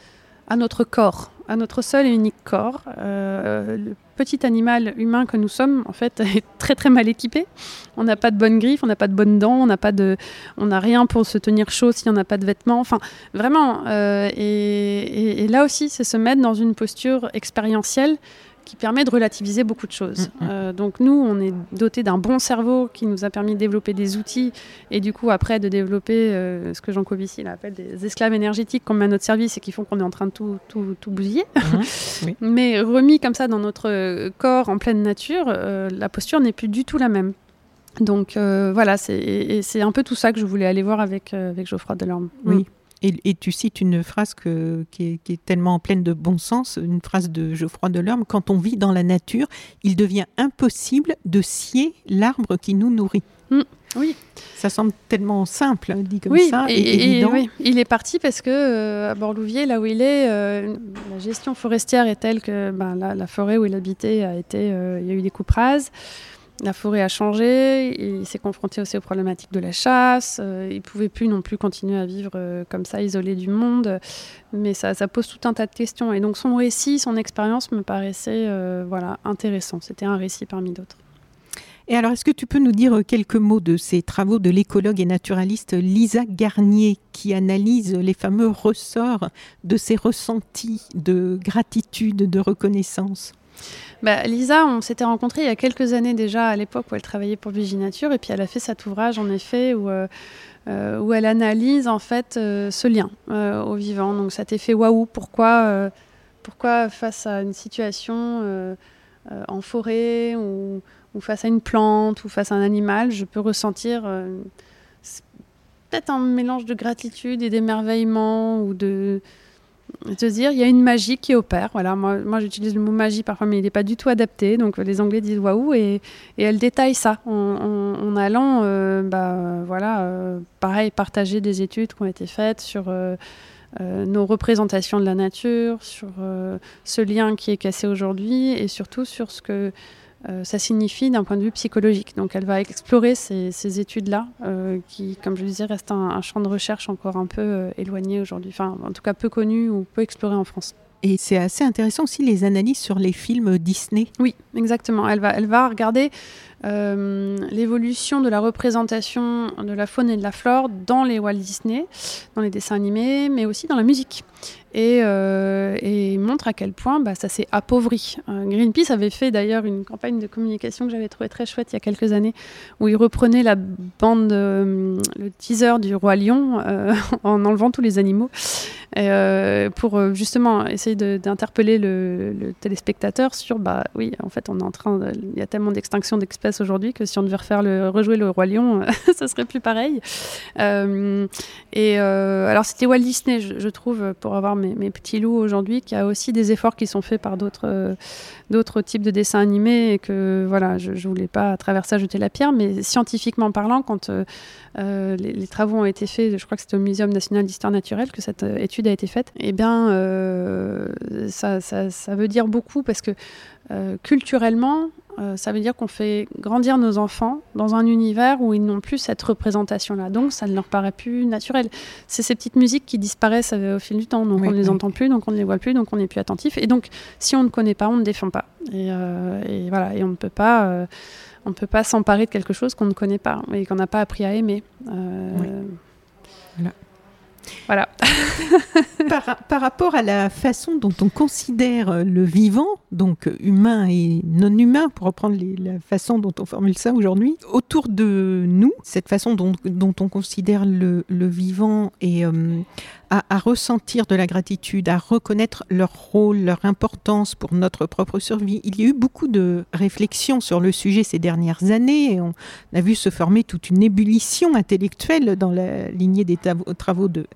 à notre corps, à notre seul et unique corps. Euh, le petit animal humain que nous sommes, en fait, est très très mal équipé. On n'a pas de bonnes griffes, on n'a pas de bonnes dents, on n'a pas de, on n'a rien pour se tenir chaud si on n'a pas de vêtements. Enfin, vraiment. et, là aussi, c'est se mettre dans une posture expérientielle qui permet de relativiser beaucoup de choses. Mm, mm. Euh, donc nous, on est doté d'un bon cerveau qui nous a permis de développer des outils et du coup après de développer euh, ce que Jean Covici appelle des esclaves énergétiques qu'on met à notre service et qui font qu'on est en train de tout, tout, tout bousiller. Mm-hmm. Mais remis comme ça dans notre corps en pleine nature, euh, la posture n'est plus du tout la même. Donc voilà, c'est un peu tout ça que je voulais aller voir avec, avec Geoffroy Delorme. Oui. Et, tu cites une phrase qui, est, tellement pleine de bon sens, une phrase de Geoffroy Delorme, quand on vit dans la nature, il devient impossible de scier l'arbre qui nous nourrit. Mm, oui. Ça semble tellement simple, dit comme ça, et, évident. Il est parti parce que euh, à Borlouvier, là où il est, euh, la gestion forestière est telle que ben, la, forêt où il habitait a été, euh, il y a eu des coupes rases. La forêt a changé, il s'est confronté aussi aux problématiques de la chasse, euh, il ne pouvait plus non plus continuer à vivre euh, comme ça, isolé du monde, mais ça, pose tout un tas de questions. Et donc son récit, son expérience me paraissait euh, voilà, intéressant, c'était un récit parmi d'autres. Et alors, est-ce que tu peux nous dire quelques mots de ces travaux de l'écologue et naturaliste Lisa Garnier, qui analyse les fameux ressorts de ses ressentis de gratitude, de reconnaissance? Bah, Lisa, on s'était rencontrés il y a quelques années déjà, à l'époque où elle travaillait pour Viginature, et puis elle a fait cet ouvrage, en effet, où, euh, euh, où elle analyse en fait euh, ce lien au vivant. Donc t'est fait waouh, pourquoi, pourquoi face à une situation en forêt, ou, face à une plante, ou face à un animal, je peux ressentir peut-être un mélange de gratitude et d'émerveillement, ou de se dire il y a une magie qui opère. Voilà, moi, j'utilise le mot magie parfois, mais il n'est pas du tout adapté. Donc les Anglais disent waouh et, et elle détaille ça en, allant, euh, bah, voilà, euh, pareil, partager des études qui ont été faites sur euh, nos représentations de la nature, sur ce lien qui est cassé aujourd'hui et surtout sur ce que euh, ça signifie d'un point de vue psychologique. Donc elle va explorer ces, études-là, euh, qui, comme je le disais, restent un, champ de recherche encore un peu euh, éloigné aujourd'hui, enfin en tout cas peu connu ou peu exploré en France. Et c'est assez intéressant aussi les analyses sur les films Disney. Oui, exactement. Elle va, elle va regarder l'évolution de la représentation de la faune et de la flore dans les Walt Disney, dans les dessins animés, mais aussi dans la musique et, euh, montre à quel point bah, ça s'est appauvri. Euh, Greenpeace avait fait d'ailleurs une campagne de communication que j'avais trouvé très chouette il y a quelques années, où il reprenait la bande, euh, le teaser du roi lion en enlevant tous les animaux, pour justement essayer d'interpeller le, le, téléspectateur sur, bah oui, en fait, on est en train, il y a tellement d'extinction d'espèces aujourd'hui que si on devait refaire le, rejouer le roi lion, ça serait plus pareil. et alors c'était Walt Disney, je, je trouve, pour avoir mes, petits loups aujourd'hui, qu'il y a aussi des efforts qui sont faits par d'autres euh, d'autres types de dessins animés et que voilà, je, ne voulais pas à travers ça jeter la pierre, mais scientifiquement parlant, quand euh, euh, les, travaux ont été faits, je crois que c'était au Muséum national d'histoire naturelle que cette étude a été faite, et eh bien ça, ça, veut dire beaucoup parce que culturellement, euh, ça veut dire qu'on fait grandir nos enfants dans un univers où ils n'ont plus cette représentation-là. Donc, ça ne leur paraît plus naturel. C'est ces petites musiques qui disparaissent euh, au fil du temps. Donc, on ne les entend plus, donc on ne les voit plus, donc on n'est plus attentif. Et donc, si on ne connaît pas, on ne défend pas. Et, euh, voilà. Et on ne peut pas. on peut pas s'emparer de quelque chose qu'on ne connaît pas et qu'on n'a pas appris à aimer. Voilà. Voilà. par, rapport à la façon dont on considère le vivant, donc humain et non humain, pour reprendre la façon dont on formule ça aujourd'hui, autour de nous, cette façon dont, on considère le, vivant et euh, à, ressentir de la gratitude, à reconnaître leur rôle, leur importance pour notre propre survie. Il y a eu beaucoup de réflexions sur le sujet ces dernières années. Et on a vu se former toute une ébullition intellectuelle dans la lignée des travaux de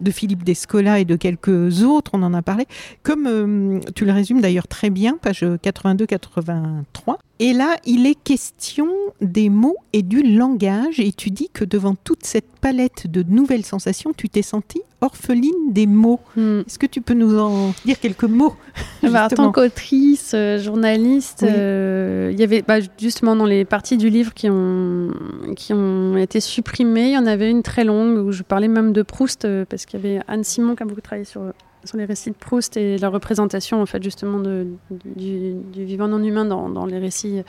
de Philippe Descola et de quelques autres, on en a parlé, comme tu le résumes d'ailleurs très bien, page 82-83. Et là, il est question des mots et du langage, et tu dis que devant toute cette palette de nouvelles sensations, tu t'es sentie orpheline des mots. Hmm. Est-ce que tu peux nous en dire quelques mots bah, En tant qu'autrice, euh, journaliste, euh, il y avait bah, justement dans les parties du livre qui ont, qui ont été supprimées, il y en avait une très longue où je parlais même de Proust, euh, parce qu'il y avait Anne Simon qui a beaucoup travaillé sur sur les récits de Proust et la représentation en fait justement du, vivant non humain dans, les récits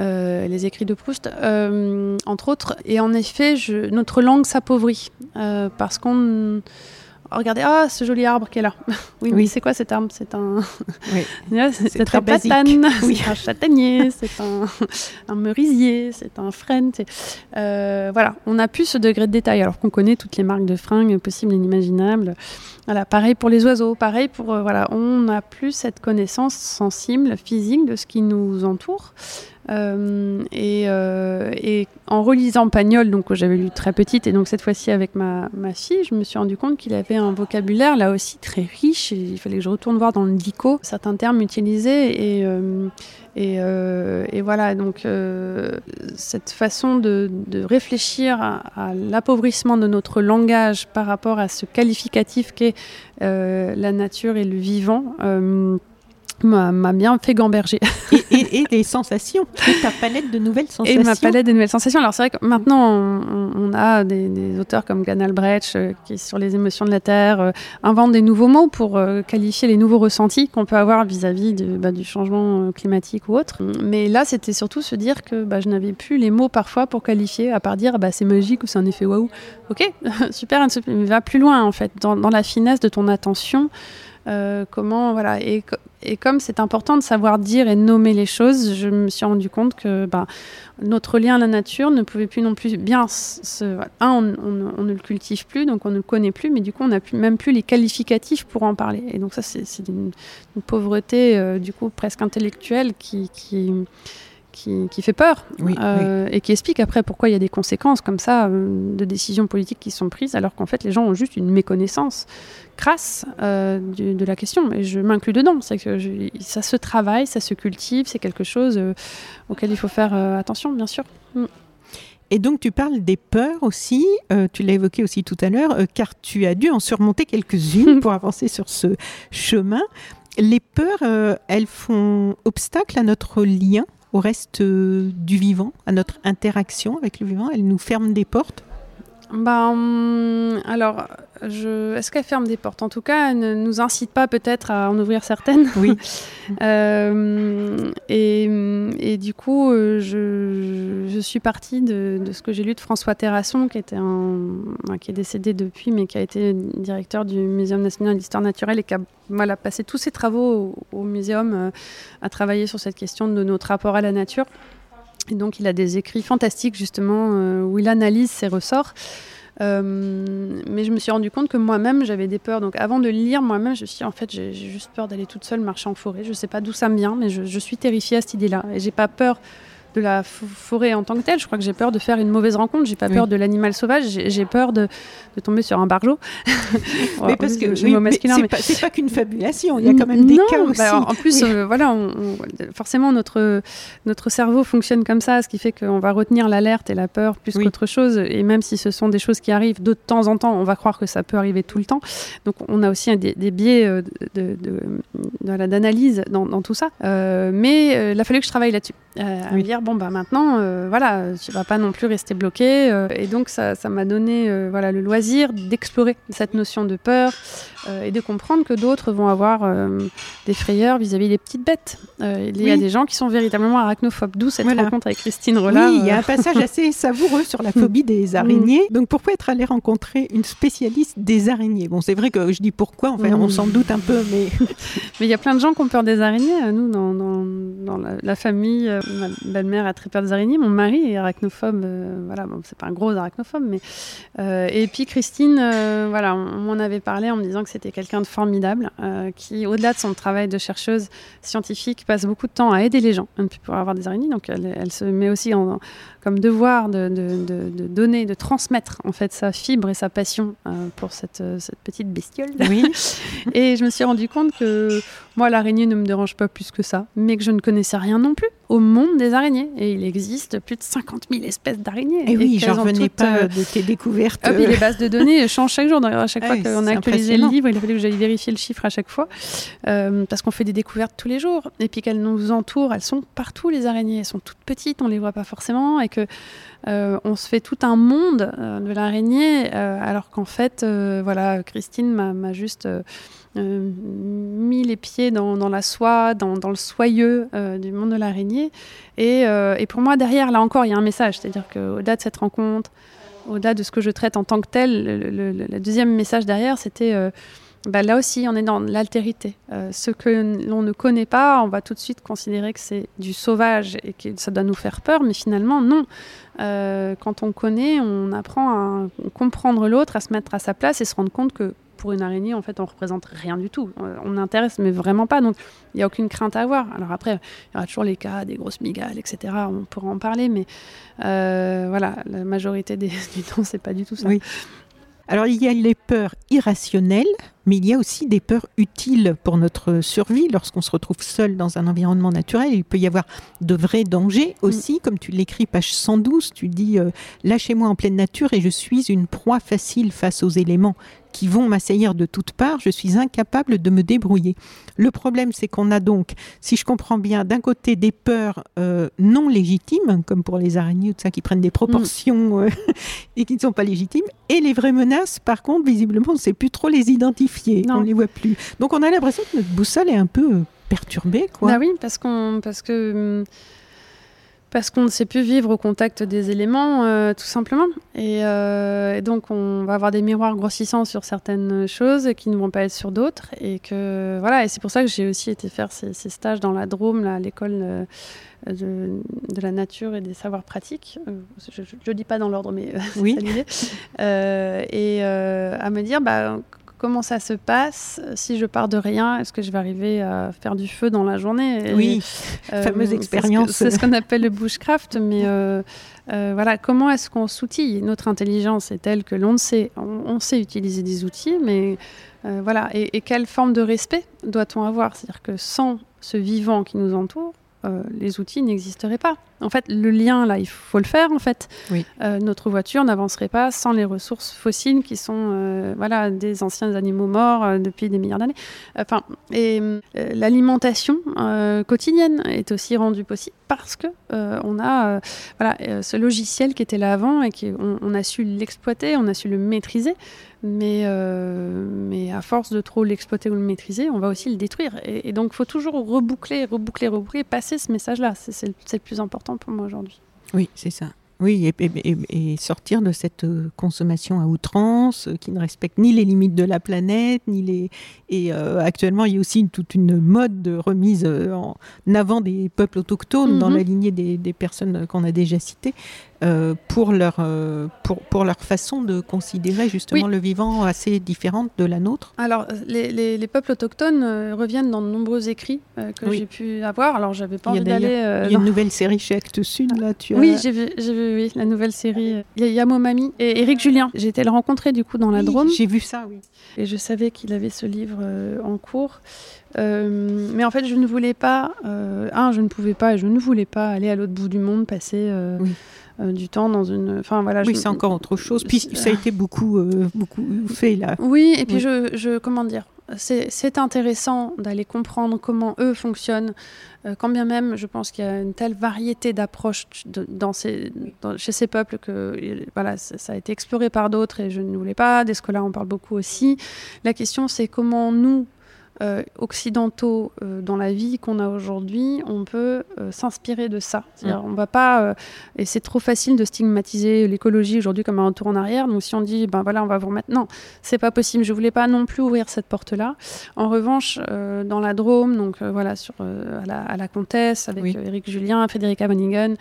euh, les écrits de Proust, euh, entre autres. Et en effet, notre langue s'appauvrit euh, parce qu'on regardez, ah, ce joli arbre qui est là. oui, oui. c'est quoi cet arbre? C'est un. c'est très platane, oui. c'est un châtaignier, c'est un, un merisier, c'est un frêne. voilà, on n'a plus ce degré de détail alors qu'on connaît toutes les marques de fringues possibles et inimaginables. Voilà, pareil pour les oiseaux, pareil pour. voilà, on n'a plus cette connaissance sensible, physique de ce qui nous entoure. Euh, euh, et, en relisant Pagnol, donc j'avais lu très petite, et donc cette fois-ci avec ma, fille, je me suis rendu compte qu'il avait un vocabulaire là aussi très riche. Il fallait que je retourne voir dans le dico certains termes utilisés. Et, euh, voilà, donc cette façon de réfléchir à, l'appauvrissement de notre langage par rapport à ce qualificatif qu'est la nature et le vivant m'a bien fait gamberger. et, et, les sensations, et ta palette de nouvelles sensations. Et ma palette de nouvelles sensations. Alors c'est vrai que maintenant, on, a des, auteurs comme Ganal Brecht, euh, qui sur les émotions de la Terre, euh, inventent des nouveaux mots pour euh, qualifier les nouveaux ressentis qu'on peut avoir vis-à-vis bah, du changement climatique ou autre. Mais là, c'était surtout se dire que bah, je n'avais plus les mots parfois pour qualifier, à part dire bah, c'est magique ou c'est un effet waouh. Ok, super, mais va plus loin en fait, dans, dans la finesse de ton attention. Euh, comment voilà et, et comme c'est important de savoir dire et nommer les choses, je me suis rendu compte que bah, notre lien à la nature ne pouvait plus non plus bien se, un on, ne le cultive plus donc on ne le connaît plus mais du coup on n'a même plus les qualificatifs pour en parler. Et donc ça c'est une, pauvreté euh, du coup presque intellectuelle qui, qui qui, fait peur euh, et qui explique après pourquoi il y a des conséquences comme ça de décisions politiques qui sont prises alors qu'en fait les gens ont juste une méconnaissance crasse euh, de la question, et je m'inclus dedans. C'est que ça se travaille, ça se cultive, c'est quelque chose euh, auquel il faut faire euh, attention, bien sûr. Mm. Et donc tu parles des peurs aussi, tu l'as évoqué aussi tout à l'heure, car tu as dû en surmonter quelques-unes pour avancer sur ce chemin. Les peurs, elles font obstacle à notre lien au reste du vivant, à notre interaction avec le vivant, elles nous ferment des portes. Ben, alors, est-ce qu'elle ferme des portes? En tout cas, elle ne nous incite pas peut-être à en ouvrir certaines. Oui. Euh, et, du coup, euh, je, suis partie de, ce que j'ai lu de François Terrasson, qui, était un, qui est décédé depuis, mais qui a été directeur du Muséum national d'histoire naturelle et qui a passé tous ses travaux au, au muséum euh, à travailler sur cette question de notre rapport à la nature. Et donc il a des écrits fantastiques justement euh, où il analyse ses ressorts. Euh, mais je me suis rendu compte que moi-même j'avais des peurs. Donc avant de lire moi-même, je me suis dit, en fait j'ai juste peur d'aller toute seule marcher en forêt. Je ne sais pas d'où ça me vient, mais je, je suis terrifiée à cette idée-là. Et j'ai pas peur de la forêt en tant que telle. Je crois que j'ai peur de faire une mauvaise rencontre. J'ai pas peur de l'animal sauvage. J'ai peur de, de, tomber sur un bargeot. mais parce que c'est pas, qu'une fabulation. Il y a quand même des cas bah, aussi. en plus, euh, voilà, forcément notre notre cerveau fonctionne comme ça, ce qui fait qu'on va retenir l'alerte et la peur plus qu'autre chose. Et même si ce sont des choses qui arrivent de temps en temps, on va croire que ça peut arriver tout le temps. Donc on a aussi des, des biais euh, de, d'analyse dans, dans, tout ça. Euh, mais il a fallu que je travaille là-dessus, à me dire bon bah maintenant euh, voilà tu vas pas non plus rester bloqué euh, et donc ça m'a donné euh, voilà le loisir d'explorer cette notion de peur et de comprendre que d'autres vont avoir des frayeurs vis-à-vis des petites bêtes il y a des gens qui sont véritablement arachnophobes d'où cette rencontre avec Christine Rollin oui il y a un passage assez savoureux sur la phobie des araignées mm. donc pourquoi être allé rencontrer une spécialiste des araignées? Bon c'est vrai que je dis pourquoi enfin on mm. s'en doute un peu mais mais il y a plein de gens qui ont peur des araignées nous dans, dans, la, la, famille ma belle-mère a très peur des araignées. Mon mari est arachnophobe. Euh, voilà, bon, c'est pas un gros arachnophobe, mais. Euh, et puis Christine, euh, voilà, on, m'en avait parlé en me disant que c'était quelqu'un de formidable, qui, au-delà de son travail de chercheuse scientifique, passe beaucoup de temps à aider les gens pouvoir avoir des araignées. Donc elle, se met aussi en, comme devoir de, de, donner, de transmettre en fait sa fibre et sa passion pour cette, cette, petite bestiole. Oui. et je me suis rendu compte que moi, l'araignée ne me dérange pas plus que ça, mais que je ne connaissais rien non plus au monde des araignées. Et il existe plus de 50 000 espèces d'araignées. Et, oui, j'en revenais pas de tes découvertes. Ah, les bases de données changent chaque jour. À chaque fois qu'on a actualisé le livre, il a fallu que j'aille vérifier le chiffre à chaque fois, parce qu'on fait des découvertes tous les jours. Et puis qu'elles nous entourent, elles sont partout, les araignées. Elles sont toutes petites, on les voit pas forcément, et que euh, on se fait tout un monde euh, de l'araignée, euh, alors qu'en fait, voilà, Christine m'a juste mis les pieds dans, la soie, dans, le soyeux du monde de l'araignée. Et, pour moi, derrière, là encore, il y a un message, c'est-à-dire qu'au-delà de cette rencontre, au-delà de ce que je traite en tant que tel, le, deuxième message derrière, c'était bah, là aussi, on est dans l'altérité. ce que l'on ne connaît pas, on va tout de suite considérer que c'est du sauvage et que ça doit nous faire peur, mais finalement, non. Euh, quand on connaît, on apprend à comprendre l'autre, à se mettre à sa place et se rendre compte que pour une araignée, en fait, on représente rien du tout. Euh, on n'intéresse, mais vraiment pas. Donc, il n'y a aucune crainte à avoir. Alors après, il y aura toujours les cas des grosses migales, etc. On pourra en parler, mais euh, voilà, la majorité des, du temps, c'est pas du tout ça. Alors, il y a les peurs irrationnelles, mais il y a aussi des peurs utiles pour notre survie. Lorsqu'on se retrouve seul dans un environnement naturel, il peut y avoir de vrais dangers mm. aussi. Comme tu l'écris, page 112, tu dis euh, Lâchez-moi en pleine nature et je suis une proie facile face aux éléments qui vont m'assaillir de toutes parts, je suis incapable de me débrouiller. Le problème, c'est qu'on a donc, si je comprends bien, d'un côté des peurs euh, non légitimes, comme pour les araignées, tout ça, qui prennent des proportions euh, et qui ne sont pas légitimes, et les vraies menaces, par contre, visiblement, on ne sait plus trop les identifier, on ne les voit plus. Donc on a l'impression que notre boussole est un peu euh, perturbée. Quoi. Bah oui, parce, qu'on, parce que... Hum, parce qu'on ne sait plus vivre au contact des éléments, euh, tout simplement. Euh, et, donc, on va avoir des miroirs grossissants sur certaines choses qui ne vont pas être sur d'autres. Et que voilà. Et c'est pour ça que j'ai aussi été faire ces, stages dans la Drôme, à l'école de, la nature et des savoirs pratiques. je ne dis pas dans l'ordre, mais oui. c'est l'idée. et à me dire, bah, comment ça se passe si je pars de rien Est-ce que je vais arriver à faire du feu dans la journée Oui, euh, fameuse expérience. C'est ce qu'on appelle le bushcraft, mais euh, euh, voilà, comment est-ce qu'on s'outille? Notre intelligence est telle que l'on sait, on, sait utiliser des outils, mais voilà, et quelle forme de respect doit-on avoir? C'est-à-dire que sans ce vivant qui nous entoure, euh, les outils n'existeraient pas. En fait, le lien, là, il faut le faire, en fait. Euh, notre voiture n'avancerait pas sans les ressources fossiles qui sont euh, voilà, des anciens animaux morts depuis des milliards d'années. Enfin, et l'alimentation quotidienne est aussi rendue possible parce que on a voilà, ce logiciel qui était là avant et qu'on on a su l'exploiter, on a su le maîtriser. Mais, mais à force de trop l'exploiter ou le maîtriser, on va aussi le détruire. Et, et donc, il faut toujours reboucler, reboucler, reboucler, passer ce message-là. C'est le plus important pour moi aujourd'hui. Oui, c'est ça. Oui, et, sortir de cette euh, consommation à outrance euh, qui ne respecte ni les limites de la planète, ni les. Et euh, actuellement, il y a aussi toute une mode de remise en avant des peuples autochtones dans mhm. la lignée des, des personnes qu'on a déjà citées. Euh, pour, leur, euh, pour, pour, leur façon de considérer justement le vivant assez différente de la nôtre Alors, les, les, peuples autochtones euh, reviennent dans de nombreux écrits que j'ai pu avoir. Alors, j'avais pas envie d'aller. il y a une nouvelle série chez Actes Sud, là, tu Oui, j'ai vu, vu oui, la nouvelle série. Il y a Yamomami et Éric Julien. J'ai été le rencontrer du coup dans la Drôme. J'ai vu ça, oui. Et je savais qu'il avait ce livre en cours. mais en fait, je ne voulais pas, un, je ne pouvais pas et je ne voulais pas aller à l'autre bout du monde, passer oui. Euh, du temps dans une. Enfin voilà. Oui, c'est encore autre chose. Puis ça a été beaucoup, euh, beaucoup fait là. Oui, et puis Je, je, comment dire. C'est intéressant d'aller comprendre comment eux fonctionnent, euh, quand bien même je pense qu'il y a une telle variété d'approches dans ces, chez ces peuples que voilà, ça a été exploré par d'autres et je ne voulais pas. Des scolaires en parlent beaucoup aussi. La question c'est comment nous, euh, occidentaux euh, dans la vie qu'on a aujourd'hui, on peut euh, s'inspirer de ça. Mm. On va pas, et c'est trop facile de stigmatiser l'écologie aujourd'hui comme un retour en arrière. Donc si on dit, ben voilà, on va vous remettre, non, c'est pas possible. Je voulais pas non plus ouvrir cette porte-là. En revanche, dans la Drôme, donc voilà, sur à la, Comtesse avec Eric Julien, Frédéric Aveningen,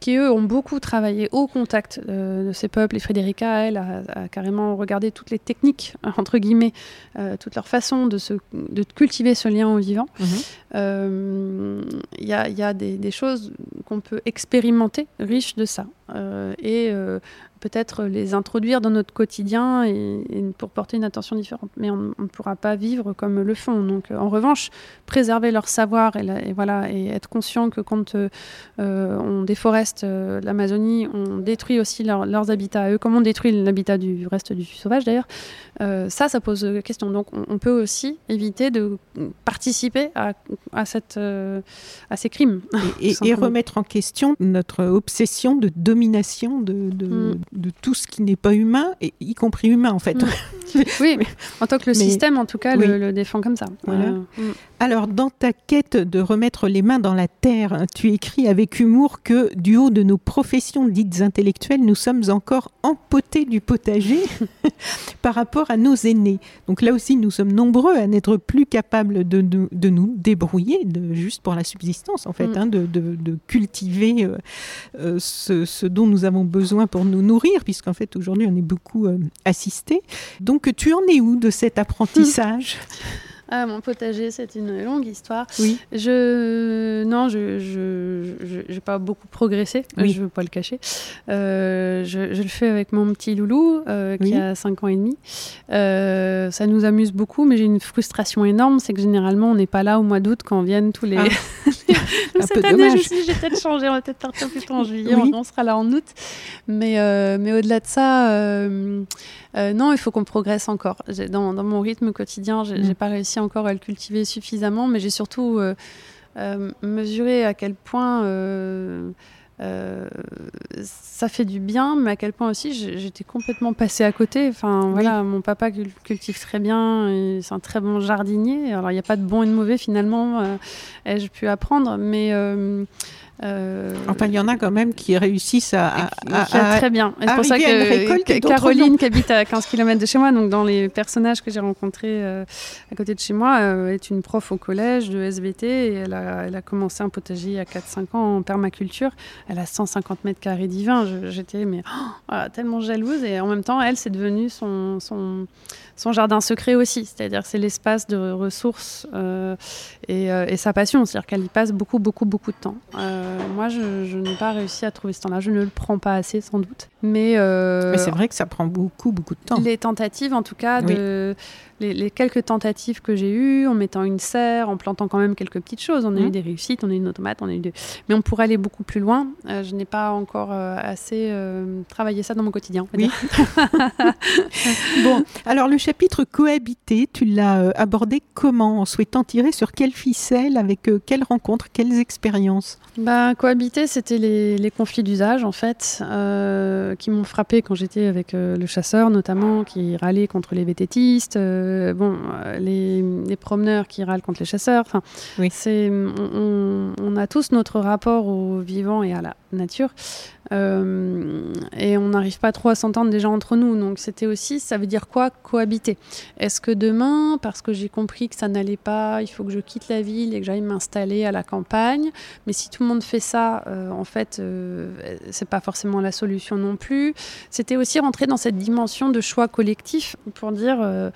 qui eux ont beaucoup travaillé au contact de ces peuples. Et Frédérica, elle, a, carrément regardé toutes les techniques, entre guillemets, toute leur façon de, se, de cultiver ce lien au vivant. Mhm. Il y, a, y a des, des choses qu'on peut expérimenter riches de ça. et peut-être les introduire dans notre quotidien et, pour porter une attention différente. Mais on ne pourra pas vivre comme le font. Donc, euh, en revanche, préserver leur savoir et, voilà, et être conscient que quand euh, on déforeste euh, l'Amazonie, on détruit aussi leurs habitats à eux, comme on détruit l'habitat du reste du sauvage d'ailleurs, ça, ça pose question. Donc, on, peut aussi éviter de participer à, à, cette, à ces crimes. Et, remettre en question notre obsession de domination de, de, mm de tout ce qui n'est pas humain, et y compris humain en fait. Mm. oui, en tant que le système en tout cas le, défend comme ça. Mm. Alors dans ta quête de remettre les mains dans la terre, tu écris avec humour que du haut de nos professions dites intellectuelles, nous sommes encore empotés du potager par rapport à nos aînés. Donc là aussi, nous sommes nombreux à n'être plus capables de, de, nous débrouiller de, juste pour la subsistance en fait, mm. hein, de, de, cultiver euh, euh, ce, ce dont nous avons besoin pour nous nourrir puisqu'en fait aujourd'hui on est beaucoup euh, assisté. Donc tu en es où de cet apprentissage? Ah, mon potager, c'est une longue histoire. Oui. Je non, je je n'ai pas beaucoup progressé. Oui. Je veux pas le cacher. Euh, je, je, le fais avec mon petit loulou euh, qui a 5 ans et demi. Euh, ça nous amuse beaucoup, mais j'ai une frustration énorme, c'est que généralement on n'est pas là au mois d'août quand viennent tous les. Ah. Cette année, je me suis dit, j'ai peut-être changé, on va peut-être partir plutôt en juillet, on, sera là en août. Mais mais au-delà de ça. Euh, non, il faut qu'on progresse encore. Dans, dans, mon rythme quotidien, j'ai n'ai mm. pas réussi encore à le cultiver suffisamment, mais j'ai surtout euh, euh, mesuré à quel point ça fait du bien, mais à quel point aussi j'étais complètement passée à côté. Enfin, voilà, mon papa cultive très bien, c'est un très bon jardinier. Alors, il n'y a pas de bon et de mauvais finalement, ai-je pu apprendre, mais euh, enfin, il y en a quand même qui réussissent à. très bien. C'est pour ça que, Caroline, qui habite à 15 km de chez moi, donc dans les personnages que j'ai rencontrés euh, à côté de chez moi, euh, est une prof au collège de SVT et elle a, elle a commencé un potager à 4-5 ans en permaculture. Elle a 150 mètres carrés divins. J'étais mais oh, tellement jalouse et en même temps, elle, c'est devenu son, son son jardin secret aussi, c'est-à-dire c'est l'espace de ressources et, sa passion, c'est-à-dire qu'elle y passe beaucoup, beaucoup, beaucoup de temps. Euh, moi, je, n'ai pas réussi à trouver ce temps-là, je ne le prends pas assez sans doute. Mais, Mais c'est vrai que ça prend beaucoup, beaucoup de temps. Les tentatives, en tout cas, de les, quelques tentatives que j'ai eues, en mettant une serre, en plantant quand même quelques petites choses. On a eu mmh. des réussites, on a eu une tomate, on a eu des... Mais on pourrait aller beaucoup plus loin. Euh, je n'ai pas encore euh, assez euh, travaillé ça dans mon quotidien. Oui. bon, alors le chapitre cohabiter, tu l'as abordé comment En souhaitant tirer sur quelle ficelle, avec quelles rencontres, quelles expériences? Bah, Cohabiter, c'était les, les, conflits d'usage, en fait, qui m'ont frappé quand j'étais avec le chasseur, notamment, qui râlait contre les vététistes. Euh, bon, euh, les, promeneurs qui râlent contre les chasseurs. Enfin, c'est, on, a tous notre rapport au vivant et à la nature. Euh, et on n'arrive pas trop à s'entendre déjà entre nous. Donc c'était aussi, ça veut dire quoi? Cohabiter Est-ce que demain, parce que j'ai compris que ça n'allait pas, il faut que je quitte la ville et que j'aille m'installer à la campagne? Mais si tout le monde fait ça, en fait, c'est pas forcément la solution non plus. C'était aussi rentrer dans cette dimension de choix collectif pour dire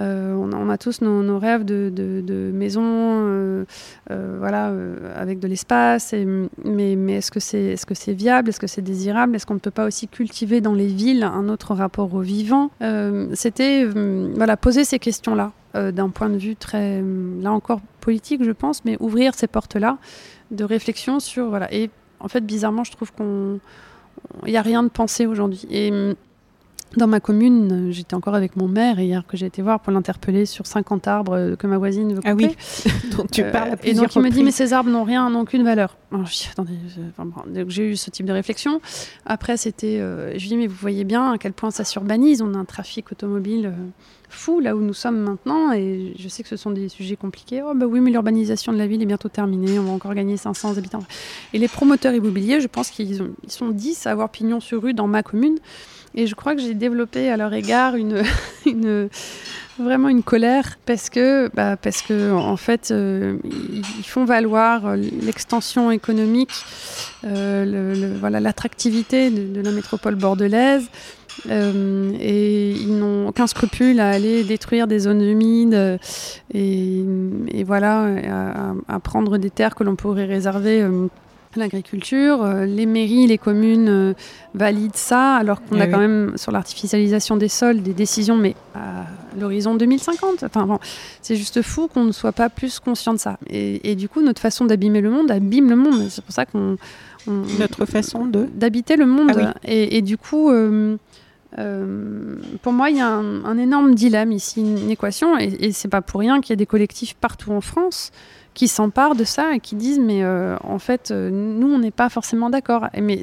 euh, on, a tous nos, rêves de, maison, euh, euh, voilà, avec de l'espace. Mais, est-ce que c'est est -ce c'est viable? C'est désirable Est-ce qu'on ne peut pas aussi cultiver dans les villes un autre rapport au vivant? C'était voilà, poser ces questions-là d'un point de vue très, là encore, politique, je pense, mais ouvrir ces portes-là de réflexion sur. Voilà. Et en fait, bizarrement, je trouve qu'on. N'y a rien de pensé aujourd'hui. Et dans ma commune, j'étais encore avec mon maire hier que j'ai été voir pour l'interpeller sur 50 arbres que ma voisine veut couper. Ah oui, donc tu parles à Et donc il me dit mais ces arbres n'ont rien, n'ont aucune valeur. Alors, attendez, j'ai eu ce type de réflexion. Après c'était, euh, je lui dis mais vous voyez bien à quel point ça s'urbanise, on a un trafic automobile euh, fou là où nous sommes maintenant et je sais que ce sont des sujets compliqués. Oh bah oui mais l'urbanisation de la ville est bientôt terminée, on va encore gagner 500 habitants. Et les promoteurs immobiliers, je pense qu'ils ils sont 10 à avoir pignon sur rue dans ma commune. Et je crois que j'ai développé à leur égard une, vraiment une colère parce que, bah, parce que en fait, ils font valoir l'extension économique, le, voilà, l'attractivité de, la métropole bordelaise. Euh, et ils n'ont aucun scrupule à aller détruire des zones humides euh, et, voilà, à, prendre des terres que l'on pourrait réserver euh, l'agriculture. Les mairies, les communes valident ça, alors qu'on eh a quand même sur l'artificialisation des sols des décisions, mais à l'horizon 2050. Enfin, bon, c'est juste fou qu'on ne soit pas plus conscient de ça. Et, du coup, notre façon d'abîmer le monde abîme le monde. C'est pour ça qu'on notre façon de d'habiter le monde. Ah et, du coup, euh, pour moi, il y a un, énorme dilemme ici, une équation, et, et c'est pas pour rien qu'il y a des collectifs partout en France qui s'emparent de ça et qui disent mais euh, en fait euh, nous on n'est pas forcément d'accord. Mais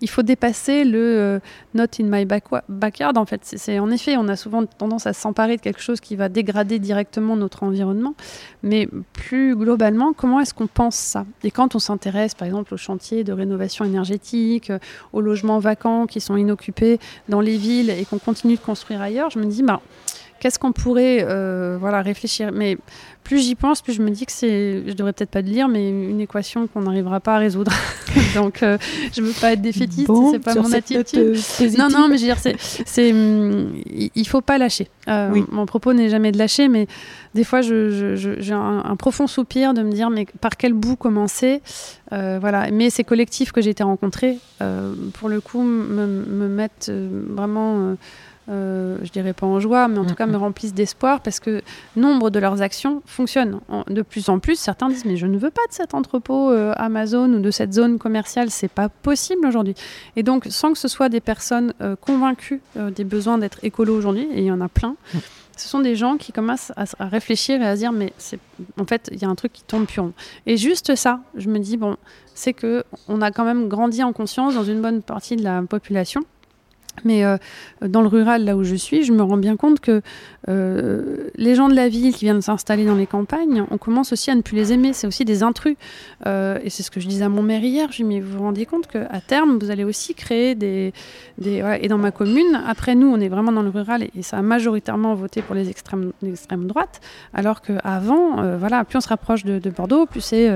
il faut dépasser le euh, not in my backyard en fait. C'est en effet on a souvent tendance à s'emparer de quelque chose qui va dégrader directement notre environnement. Mais plus globalement comment est-ce qu'on pense ça? Et quand on s'intéresse par exemple aux chantiers de rénovation énergétique aux logements vacants qui sont inoccupés dans les villes et qu'on continue de construire ailleurs je me dis bah qu'est-ce qu'on pourrait euh, voilà, réfléchir Mais plus j'y pense, plus je me dis que c'est, je devrais peut-être pas le lire, mais une équation qu'on n'arrivera pas à résoudre. Donc, je euh, je veux pas être défaitiste, bon, c'est pas mon attitude. Euh, non, non, mais je veux dire, c'est, c'est, hum, il faut pas lâcher. Mon propos n'est jamais de lâcher, mais des fois, je, j'ai un, profond soupir de me dire, mais par quel bout commencer? Voilà. Mais ces collectifs que j'ai été rencontrés, pour le coup, me, me mettent vraiment euh, je dirais pas en joie, mais en tout cas me remplissent d'espoir parce que nombre de leurs actions fonctionnent. De plus en plus, certains disent mais je ne veux pas de cet entrepôt euh, Amazon ou de cette zone commerciale, c'est pas possible aujourd'hui. Et donc, sans que ce soit des personnes euh, convaincues des besoins d'être écolo aujourd'hui, et il y en a plein. Ce sont des gens qui commencent à, réfléchir et à se dire mais en fait il y a un truc qui tombe rond. Et juste ça, je me dis bon, c'est que on a quand même grandi en conscience dans une bonne partie de la population mais euh, dans le rural, là où je suis, je me rends bien compte que euh, les gens de la ville qui viennent s'installer dans les campagnes, on commence aussi à ne plus les aimer. C'est aussi des intrus. Euh, et c'est ce que je disais à mon maire hier. Je lui ai dit, mais vous vous rendez compte qu'à terme, vous allez aussi créer des. Et dans ma commune, après nous, on est vraiment dans le rural et, ça a majoritairement voté pour les extrêmes, l'extrême droite. Alors qu'avant, voilà, plus on se rapproche de, Bordeaux, plus c'est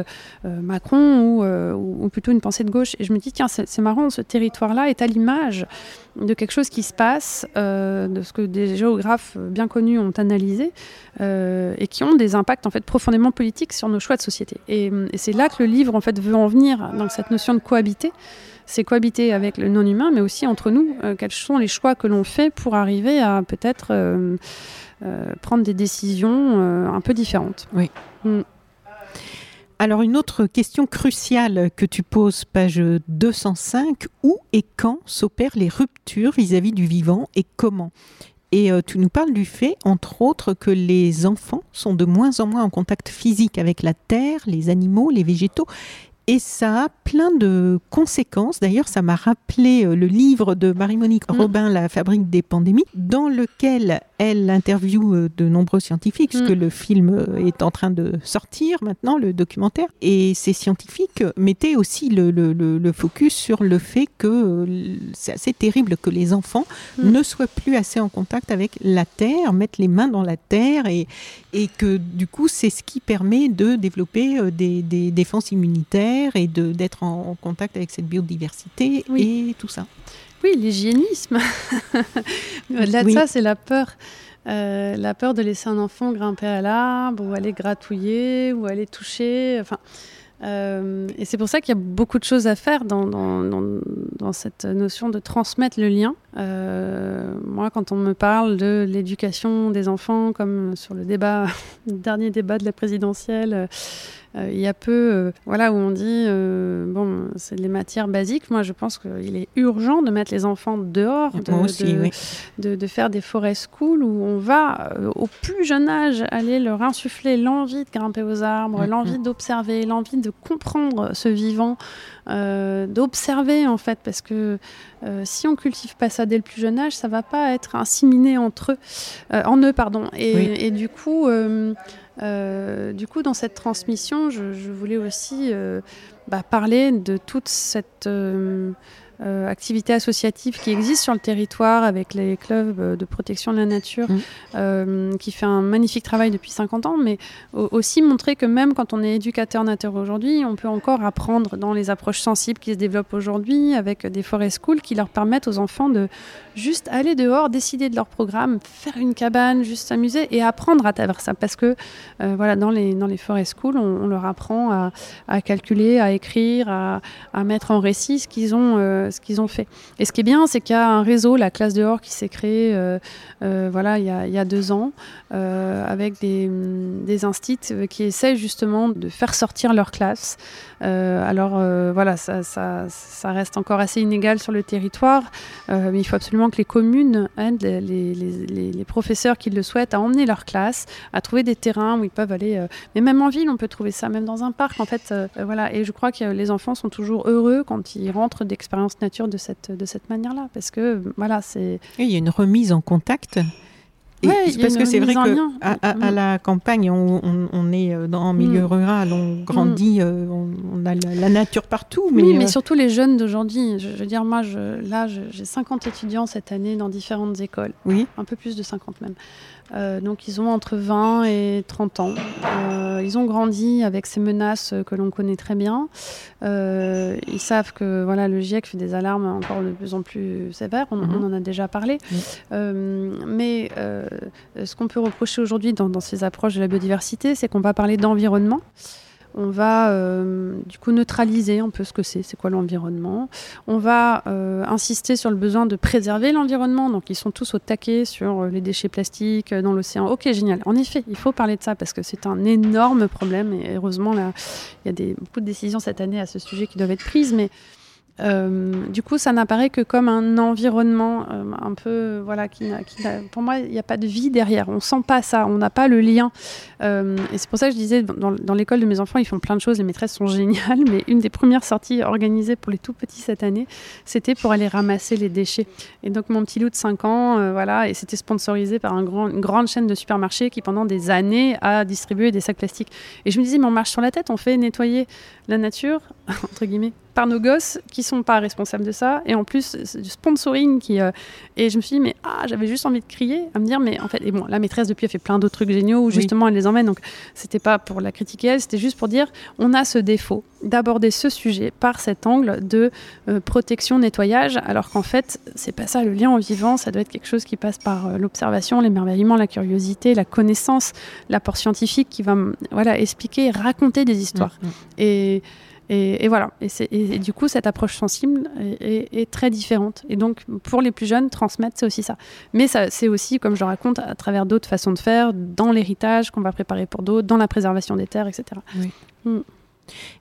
Macron ou, ou, plutôt une pensée de gauche. Et je me dis, tiens, c'est marrant, ce territoire-là est à l'image de quelque chose qui se passe, euh, de ce que des géographes bien connus ont analysé, euh, et qui ont des impacts en fait profondément politiques sur nos choix de société. Et, c'est là que le livre en fait veut en venir dans cette notion de cohabiter. C'est cohabiter avec le non-humain, mais aussi entre nous. Euh, quels sont les choix que l'on fait pour arriver à peut-être prendre des décisions un peu différentes. Oui. Mm. Alors une autre question cruciale que tu poses, page 205, où et quand s'opèrent les ruptures vis-à-vis du vivant et comment? Et euh, tu nous parles du fait, entre autres, que les enfants sont de moins en moins en contact physique avec la terre, les animaux, les végétaux, et ça a plein de conséquences. D'ailleurs, ça m'a rappelé euh, le livre de Marie-Monique mm. Robin, La fabrique des pandémies, dans lequel elle interviewe euh, de nombreux scientifiques, puisque mm. le film euh, est en train de sortir maintenant, le documentaire. Et ces scientifiques mettaient aussi le, le, focus sur le fait que c'est assez terrible que les enfants mm. ne soient plus assez en contact avec la terre, mettent les mains dans la terre, et, et que du coup, c'est ce qui permet de développer des, des défenses immunitaires et d'être en, contact avec cette biodiversité et tout ça. Oui, l'hygiénisme. Au-delà de ça, c'est la peur. Euh, la peur de laisser un enfant grimper à l'arbre ou aller gratouiller ou aller toucher. Enfin, euh, et c'est pour ça qu'il y a beaucoup de choses à faire dans, dans, dans, cette notion de transmettre le lien. Euh, moi, quand on me parle de l'éducation des enfants, comme sur le débat, le dernier débat de la présidentielle, il y a peu, euh, voilà, où on dit, euh, bon, c'est les matières basiques. Moi, je pense qu'il est urgent de mettre les enfants dehors, de, de, faire des forêts school où on va, au plus jeune âge, aller leur insuffler l'envie de grimper aux arbres, mm, l'envie d'observer, l'envie de comprendre ce vivant. d'observer en fait parce que si on cultive pas ça dès le plus jeune âge ça va pas être inséminé entre eux en eux pardon et, et du coup euh, du coup, dans cette transmission, je, voulais aussi euh, bah, parler de toute cette, euh, euh, activités associatives qui existent sur le territoire avec les clubs de protection de la nature, mmh. qui fait un magnifique travail depuis 50 ans, mais aussi montrer que même quand on est éducateur nature aujourd'hui, on peut encore apprendre dans les approches sensibles qui se développent aujourd'hui avec des forest schools qui leur permettent aux enfants de juste aller dehors, décider de leur programme, faire une cabane, juste s'amuser et apprendre à travers ça. Parce que voilà, dans les, dans les forest schools, on, leur apprend à, à, calculer, à écrire, à, à mettre en récit ce qu'ils ont, euh, ce qu'ils ont fait. Et ce qui est bien, c'est qu'il y a un réseau, la classe dehors, qui s'est créé euh, euh, voilà, il y, a, deux ans, avec des, des instits qui essaient justement de faire sortir leur classe. alors voilà, ça, ça, reste encore assez inégal sur le territoire, mais il faut absolument que les communes aident les, les, les, professeurs qui le souhaitent à emmener leur classe, à trouver des terrains où ils peuvent aller. mais même en ville, on peut trouver ça, même dans un parc, en fait. voilà, et je crois que les enfants sont toujours heureux quand ils rentrent nature de cette, de cette manière-là. Parce que, voilà, c'est. Il y a une remise en contact. Et parce que c'est vrai que à, à, la campagne, on, on, est euh, dans un milieu mm. rural, on grandit, mm. euh, on, a la, nature partout. Mais, oui, mais euh, surtout les jeunes d'aujourd'hui. Je, veux dire, moi, je, là, j'ai 50 étudiants cette année dans différentes écoles. Oui. Un peu plus de 50 même. Euh, donc ils ont entre 20 et 30 ans. Euh, ils ont grandi avec ces menaces que l'on connaît très bien. Euh, ils savent que voilà, le GIEC fait des alarmes encore de plus en plus sévères, on, mhm. en a déjà parlé. mais ce qu'on peut reprocher aujourd'hui dans, dans, ces approches de la biodiversité, c'est qu'on va parler d'environnement on va euh, du coup neutraliser un peu ce que c'est, c'est quoi l'environnement. On va euh, insister sur le besoin de préserver l'environnement, donc ils sont tous au taquet sur euh, les déchets plastiques dans l'océan. Ok, génial. En effet, il faut parler de ça parce que c'est un énorme problème et heureusement il y a beaucoup de décisions cette année à ce sujet qui doivent être prises, mais euh, du coup, ça n'apparaît que comme un environnement euh, un peu, voilà, qui, qui pour moi, il n'y a pas de vie derrière. On sent pas ça, on n'a pas le lien. Euh, et c'est pour ça que je disais, dans, l'école de mes enfants, ils font plein de choses, les maîtresses sont géniales, mais une des premières sorties organisées pour les tout petits cette année, c'était pour aller ramasser les déchets. Et donc, mon petit loup de 5 ans, voilà, et c'était sponsorisé par une grande chaîne de supermarchés qui, pendant des années, a distribué des sacs plastiques. Et je me disais, mais on marche sur la tête, on fait nettoyer la nature, entre guillemets, par nos gosses qui sont pas responsables de ça. Et en plus, c'est du sponsoring qui. Euh, et je me suis dit, mais ah, j'avais juste envie de crier, à me dire, mais en fait, et bon, la maîtresse depuis a fait plein d'autres trucs géniaux où justement elle les emmène. Donc c'était pas pour la critiquer elle, c'était juste pour dire, on a ce défaut d'aborder ce sujet par cet angle de euh, protection, nettoyage, alors qu'en fait, c'est pas ça le lien en vivant, ça doit être quelque chose qui passe par euh, l'observation, l'émerveillement, la curiosité, la connaissance, l'apport scientifique qui va voilà, expliquer, raconter des histoires. Mm, mm. Et et, voilà. Et, du coup, cette approche sensible est, très différente. Et donc, pour les plus jeunes, transmettre, c'est aussi ça. Mais ça, c'est aussi, comme je le raconte, à travers d'autres façons de faire, dans l'héritage qu'on va préparer pour d'autres, dans la préservation des terres, etc. Mm.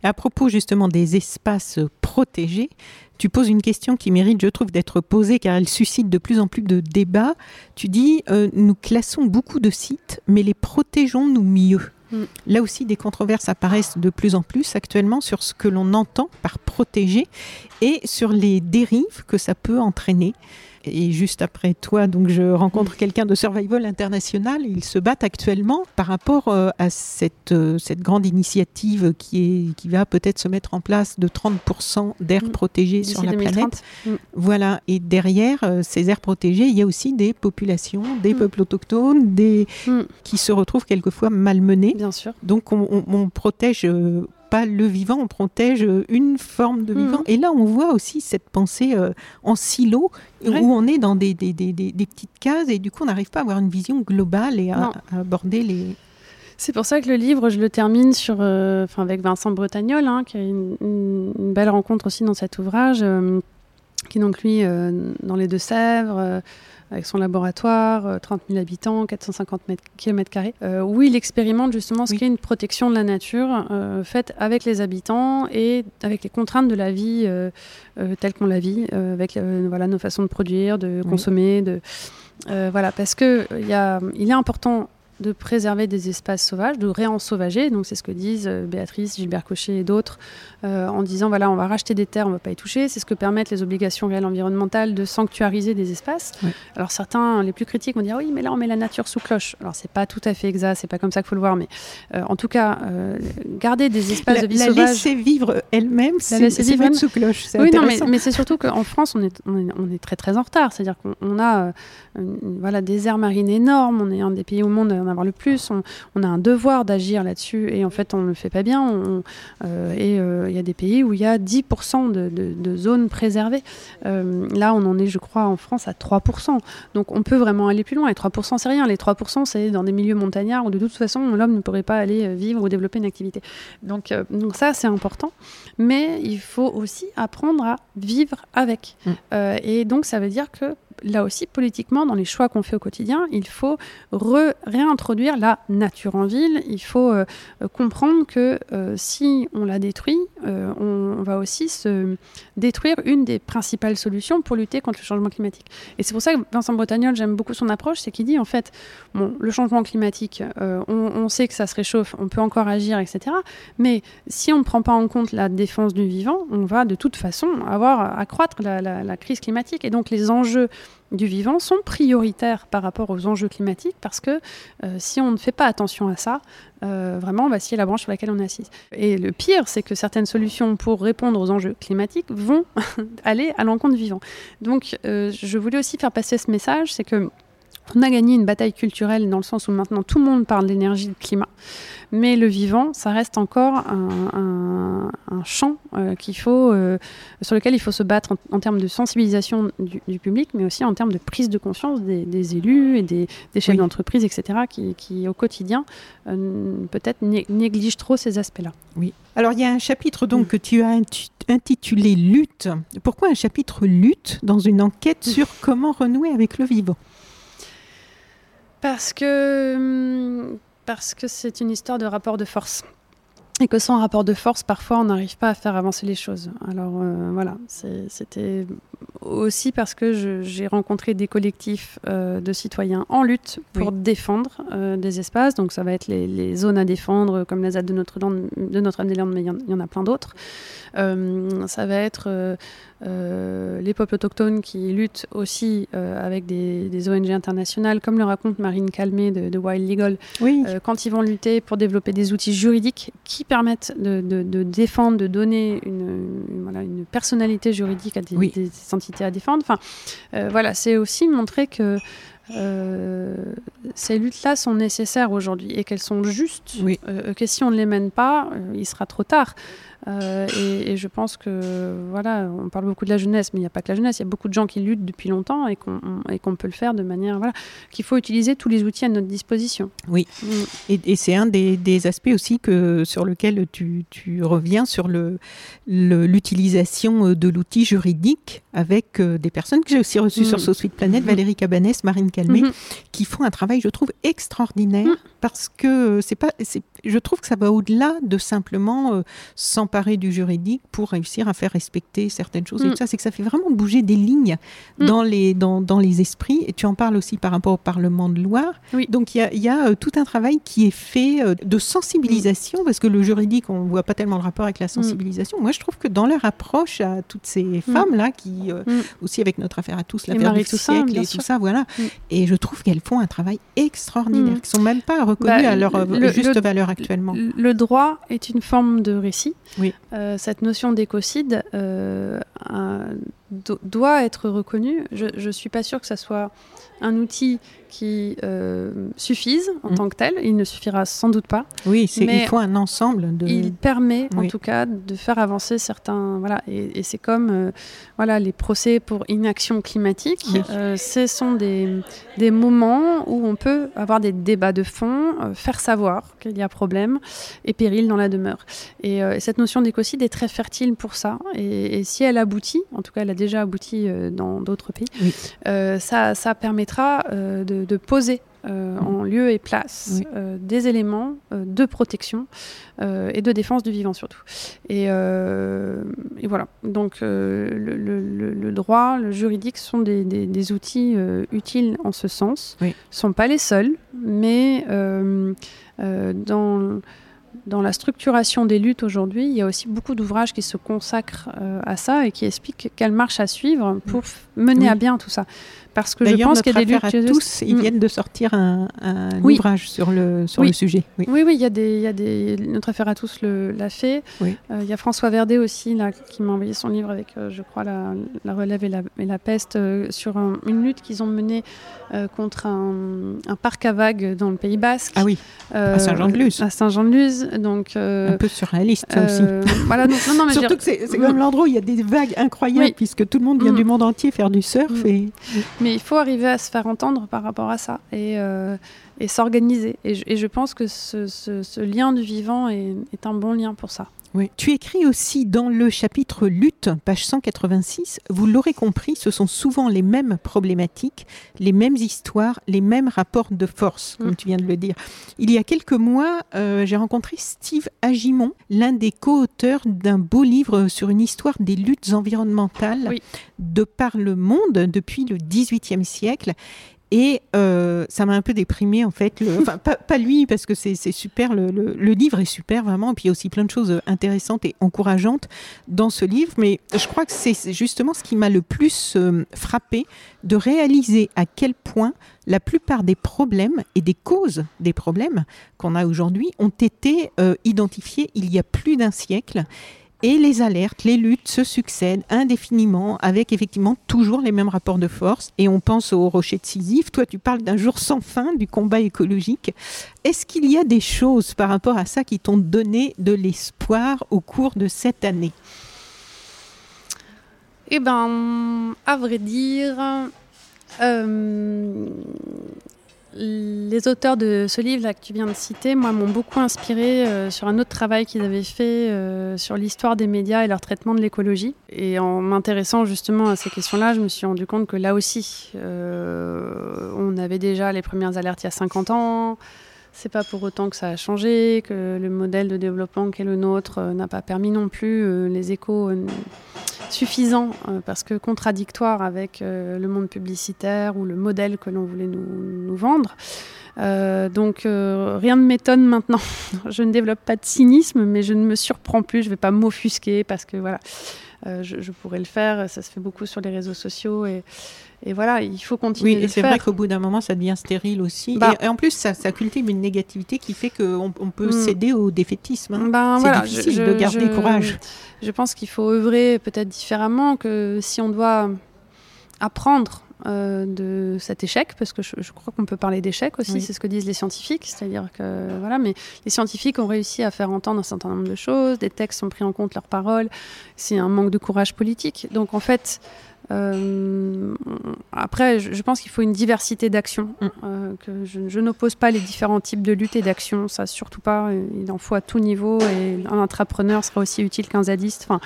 à propos justement des espaces protégés, tu poses une question qui mérite, je trouve, d'être posée car elle suscite de plus en plus de débats. Tu dis, euh, nous classons beaucoup de sites, mais les protégeons-nous mieux? Mm. Là aussi, des controverses apparaissent de plus en plus actuellement sur ce que l'on entend par protéger et sur les dérives que ça peut entraîner et juste après toi, donc je rencontre quelqu'un de Survival International. Ils se battent actuellement par rapport euh, à cette, euh, cette grande initiative qui, est, qui va peut-être se mettre en place de 30% d'aires mm. protégées sur la planète. Mm. Voilà. Et derrière euh, ces aires protégées, il y a aussi des populations, des mm. peuples autochtones, des qui se retrouvent quelquefois malmenés. Bien sûr. Donc on, on protège pas le vivant, on protège une forme de vivant. Mm. Et là, on voit aussi cette pensée euh, en silo, où on est dans des, des, des, des, petites cases, et du coup, on n'arrive pas à avoir une vision globale et à, aborder les... C'est pour ça que le livre, je le termine sur, euh, avec Vincent Bretagnol, hein, qui a une, une, belle rencontre aussi dans cet ouvrage, euh, qui donc lui, dans les Deux-Sèvres, avec son laboratoire, 30 euh, 000 habitants, 450 km, euh, où il expérimente justement ce qu'est une protection de la nature euh, faite avec les habitants et avec les contraintes de la vie telle qu'on la vit, avec voilà, nos façons de produire, de consommer. De, voilà, parce que il est important de préserver des espaces sauvages, de réensauvager. Donc c'est ce que disent euh, Béatrice, Gilbert Cochet et d'autres euh, en disant voilà, on va racheter des terres, on ne va pas y toucher. C'est ce que permettent les obligations réelles environnementales de sanctuariser des espaces. Alors certains, les plus critiques, vont dire oui, mais là on met la nature sous cloche. Alors c'est pas tout à fait exact, c'est pas comme ça qu'il faut le voir, mais euh, en tout cas, garder des espaces de vie la laisser vivre elle-même, c'est mettre sous cloche. Oui, non, mais, mais c'est surtout qu'en France, on est, on est, on, est, très très en retard. C'est-à-dire qu'on a voilà, des aires marines énormes, on est un des pays au monde avoir le plus. On, a un devoir d'agir là-dessus et en fait, on ne le fait pas bien. Euh, et euh, il y a des pays où il y a 10% de, zones préservées. Euh, là, on en est, je crois, en France à 3%. Donc, on peut vraiment aller plus loin. Et 3%, c'est rien. Les 3%, c'est dans des milieux montagnards où de toute façon, l'homme ne pourrait pas aller vivre ou développer une activité. Donc, donc ça, c'est important. Mais il faut aussi apprendre à vivre avec. Mmh. et donc, ça veut dire que là aussi, politiquement, dans les choix qu'on fait au quotidien, il faut réintroduire la nature en ville. Il faut euh, euh, comprendre que euh, si on la détruit, on, va aussi se détruire une des principales solutions pour lutter contre le changement climatique. Et c'est pour ça que Vincent Bretagnol, j'aime beaucoup son approche, c'est qu'il dit en fait, bon, le changement climatique, on, sait que ça se réchauffe, on peut encore agir, etc. Mais si on ne prend pas en compte la défense du vivant, on va de toute façon avoir accroître la crise climatique. Et donc les enjeux du vivant sont prioritaires par rapport aux enjeux climatiques parce que euh, si on ne fait pas attention à ça, euh, vraiment on va scier la branche sur laquelle on est. Et le pire, c'est que certaines solutions pour répondre aux enjeux climatiques vont aller à l'encontre du vivant. Donc euh, je voulais aussi faire passer ce message, c'est que on a gagné une bataille culturelle dans le sens où maintenant tout le monde parle d'énergie, de climat. Mais le vivant, ça reste encore un, champ euh, qu'il faut, euh, sur lequel il faut se battre en, termes de sensibilisation du, public, mais aussi en termes de prise de conscience des, élus et des, chefs d'entreprise, etc., qui, au quotidien euh, peut-être négligent trop ces aspects-là. Oui. Alors il y a un chapitre donc que tu as intitulé Lutte. Pourquoi un chapitre Lutte dans une enquête mm. sur comment renouer avec le vivant? Parce que hum, parce que c'est une histoire de rapport de force et que sans rapport de force, parfois, on n'arrive pas à faire avancer les choses. Alors euh, voilà, c'était aussi parce que j'ai rencontré des collectifs euh, de citoyens en lutte pour défendre euh, des espaces. Donc ça va être les, zones à défendre, comme la ZAD de Notre-Dame, de Notre-Dame-des-Landes, mais il y, en a plein d'autres. ça va être les peuples autochtones qui luttent aussi euh, avec des, ONG internationales, comme le raconte Marine Calmé de, Wild Legal, euh, quand ils vont lutter pour développer des outils juridiques qui permettent de, défendre, de donner une, une, personnalité juridique à des, entités à défendre. Enfin, voilà, c'est aussi montrer que ces luttes-là sont nécessaires aujourd'hui et qu'elles sont justes, que si on ne les mène pas, il sera trop tard. Euh, et, je pense que, voilà, on parle beaucoup de la jeunesse, mais il n'y a pas que la jeunesse, il y a beaucoup de gens qui luttent depuis longtemps et qu'on peut le faire de manière, voilà, qu'il faut utiliser tous les outils à notre disposition. Oui, mm. et, c'est un des, aspects aussi que, sur lequel tu, reviens, sur l'utilisation le, de l'outil juridique avec euh, des personnes que j'ai aussi reçues sur So mm. Sweet Planet, mm-hmm. Valérie Cabanès, Marine Calmé, mm-hmm. qui font un travail, je trouve, extraordinaire mm. parce que c'est pas, je trouve que ça va au-delà de simplement euh, s'emparer du juridique pour réussir à faire respecter certaines choses. Et mm. ça, c'est que ça fait vraiment bouger des lignes mm. dans, les, dans, dans, les esprits. Et tu en parles aussi par rapport au Parlement de Loire. Oui. Donc il y a, y a euh, tout un travail qui est fait euh, de sensibilisation, parce que le juridique, on ne voit pas tellement le rapport avec la sensibilisation. Moi, je trouve que dans leur approche à toutes ces mm. femmes-là, qui aussi avec notre affaire à tous, l'affaire du siècle et tout ça, voilà. Et je trouve qu'elles font un travail extraordinaire, qui ne sont même pas reconnues bah, à leur juste valeur actuellement. Le droit est une forme de récit. Oui. Euh, cette notion d'écocide doit être reconnue. Je ne suis pas sûre que ça soit un outil qui euh, suffise en mm. tant que tel. Il ne suffira sans doute pas. Oui, il faut un ensemble de. Il permet, en tout cas, de faire avancer certains. Voilà, et, c'est comme euh, voilà les procès pour inaction climatique. Euh, ce sont des, des moments où on peut avoir des débats de fond, faire savoir qu'il y a problème et péril dans la demeure. Et, cette notion d'écocide est très fertile pour ça. Et, si elle aboutit, en tout cas, elle a déjà abouti dans d'autres pays, ça, ça permettra de de, poser en lieu et place des éléments de protection et de défense du vivant surtout. Et, et voilà. Donc le, le, droit, le juridique sont des, des, outils utiles en ce sens. ne sont pas les seuls, mais dans dans la structuration des luttes aujourd'hui, il y a aussi beaucoup d'ouvrages qui se consacrent euh, à ça et qui expliquent quelle marche à suivre pour mener à bien tout ça. Parce que je pense qu'il y a des luttes. À tous, ils mm. viennent de sortir un, ouvrage sur le, sur le sujet. Oui. oui, il y a des, il y a des, notre affaire à tous l'a fait. Euh, il y a François Verdet aussi là, qui m'a envoyé son livre avec, euh, je crois, la, la, relève et la, et la peste sur une lutte qu'ils ont menée contre un, un, parc à vagues dans le Pays Basque. Ah oui, à Saint-Jean-de-Luz. À Saint-Jean-de-Luz. Donc, un peu surréaliste ça aussi. Voilà, non, non, mais Surtout que c'est comme l'endroit où il y a des vagues incroyables puisque tout le monde vient mm. du monde entier faire du surf. Mm. Et mais il faut arriver à se faire entendre par rapport à ça et, euh, et s'organiser. Et, je pense que ce, lien du vivant est, un bon lien pour ça. Oui. Tu écris aussi dans le chapitre Lutte, page 186, vous l'aurez compris, ce sont souvent les mêmes problématiques, les mêmes histoires, les mêmes rapports de force, comme mm. tu viens de le dire. Il y a quelques mois, euh, j'ai rencontré Steve Agimon, l'un des co-auteurs d'un beau livre sur une histoire des luttes environnementales de par le monde depuis le XVIIIe siècle. Et euh, ça m'a un peu déprimé en fait. Enfin, pas, lui parce que c'est super. Le, livre est super vraiment. Et puis il y a aussi plein de choses intéressantes et encourageantes dans ce livre. Mais je crois que c'est justement ce qui m'a le plus euh, frappé de réaliser à quel point la plupart des problèmes et des causes des problèmes qu'on a aujourd'hui ont été euh, identifiés il y a plus d'un siècle et les alertes, les luttes se succèdent indéfiniment avec effectivement toujours les mêmes rapports de force. Et on pense au rocher de Sisyphe. Toi, tu parles d'un jour sans fin du combat écologique. Est-ce qu'il y a des choses par rapport à ça qui t'ont donné de l'espoir au cours de cette année? Eh bien, à vrai dire, euh, les auteurs de ce livre que tu viens de citer, moi, m'ont beaucoup inspiré euh, sur un autre travail qu'ils avaient fait euh, sur l'histoire des médias et leur traitement de l'écologie. Et en m'intéressant justement à ces questions-là, je me suis rendu compte que là aussi, euh, on avait déjà les premières alertes il y a 50 ans. C'est pas pour autant que ça a changé, que le modèle de développement qui est le nôtre n'a pas permis non plus les échos euh, parce que contradictoire avec euh, le monde publicitaire ou le modèle que l'on voulait nous, vendre. Euh, donc rien ne m'étonne maintenant. je ne développe pas de cynisme, mais je ne me surprends plus. Je ne vais pas m'offusquer parce que voilà, je, pourrais le faire. Ça se fait beaucoup sur les réseaux sociaux et, et voilà, il faut continuer. Oui, et c'est vrai qu'au bout d'un moment, ça devient stérile aussi. Bah. et, en plus, ça, ça, cultive une négativité qui fait qu'on on peut hmm. céder au défaitisme. Hein. Ben, c'est difficile de garder courage. Je pense qu'il faut œuvrer peut-être différemment que si on doit apprendre euh, de cet échec, parce que je, crois qu'on peut parler d'échec aussi, c'est ce que disent les scientifiques, c'est-à-dire que voilà, mais les scientifiques ont réussi à faire entendre un certain nombre de choses, des textes ont pris en compte leurs paroles, c'est un manque de courage politique. Donc en fait, euh, après, je, pense qu'il faut une diversité d'actions. Mm. Euh, que je, n'oppose pas les différents types de lutte et d'actions, ça surtout pas. Il en faut à tout niveau et un entrepreneur sera aussi utile qu'un zadiste. Enfin,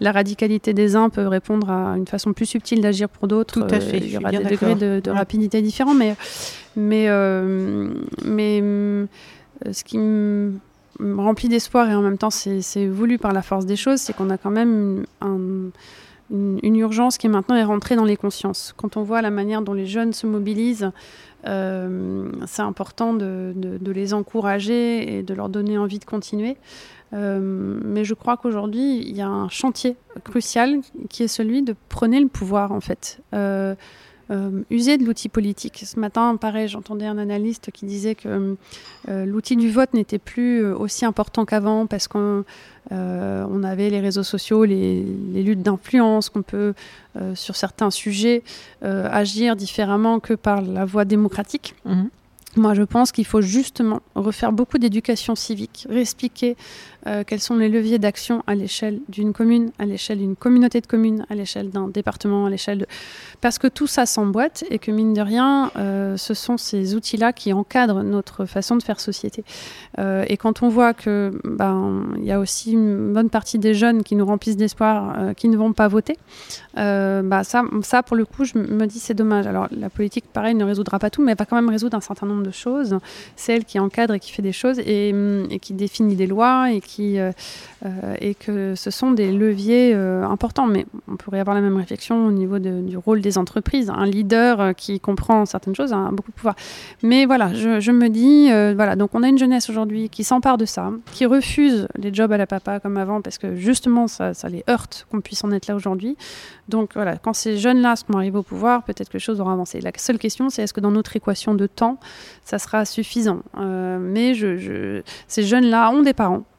la radicalité des uns peut répondre à une façon plus subtile d'agir pour d'autres. Tout à fait. il y aura des degrés de, rapidité différents, mais mais euh, mais ce qui me remplit d'espoir et en même temps c'est voulu par la force des choses, c'est qu'on a quand même un une, urgence qui maintenant est rentrée dans les consciences. Quand on voit la manière dont les jeunes se mobilisent, euh, c'est important de, les encourager et de leur donner envie de continuer. Euh, mais je crois qu'aujourd'hui, il y a un chantier crucial qui est celui de prôner le pouvoir, en fait. Euh, euh, user de l'outil politique. Ce matin, pareil, j'entendais un analyste qui disait que euh, l'outil du vote n'était plus euh, aussi important qu'avant parce qu'on on avait les réseaux sociaux, les, luttes d'influence, qu'on peut, sur certains sujets, agir différemment que par la voie démocratique. Mhm. Moi, je pense qu'il faut justement refaire beaucoup d'éducation civique, réexpliquer euh, quels sont les leviers d'action à l'échelle d'une commune, à l'échelle d'une communauté de communes, à l'échelle d'un département, à l'échelle de... Parce que tout ça s'emboîte et que mine de rien, euh, ce sont ces outils-là qui encadrent notre façon de faire société. Euh, et quand on voit que ben il y a aussi une bonne partie des jeunes qui nous remplissent d'espoir, qui ne vont pas voter, ça, ça pour le coup, je me dis c'est dommage. Alors la politique, pareil, ne résoudra pas tout, mais elle va quand même résoudre un certain nombre de choses. C'est elle qui encadre et qui fait des choses et, et qui définit des lois et qui euh, euh, et que ce sont des leviers euh, importants. Mais on pourrait avoir la même réflexion au niveau du rôle des entreprises. Un leader qui comprend certaines choses a beaucoup de pouvoir. Mais voilà, je, me dis, voilà, donc on a une jeunesse aujourd'hui qui s'empare de ça, qui refuse les jobs à la papa comme avant parce que justement ça, les heurte qu'on puisse en être là aujourd'hui. Donc voilà, quand ces jeunes-là seront arrivés au pouvoir, peut-être que les choses auront avancé. La seule question, c'est est-ce que dans notre équation de temps, ça sera suffisant? Mais ces jeunes-là ont des parents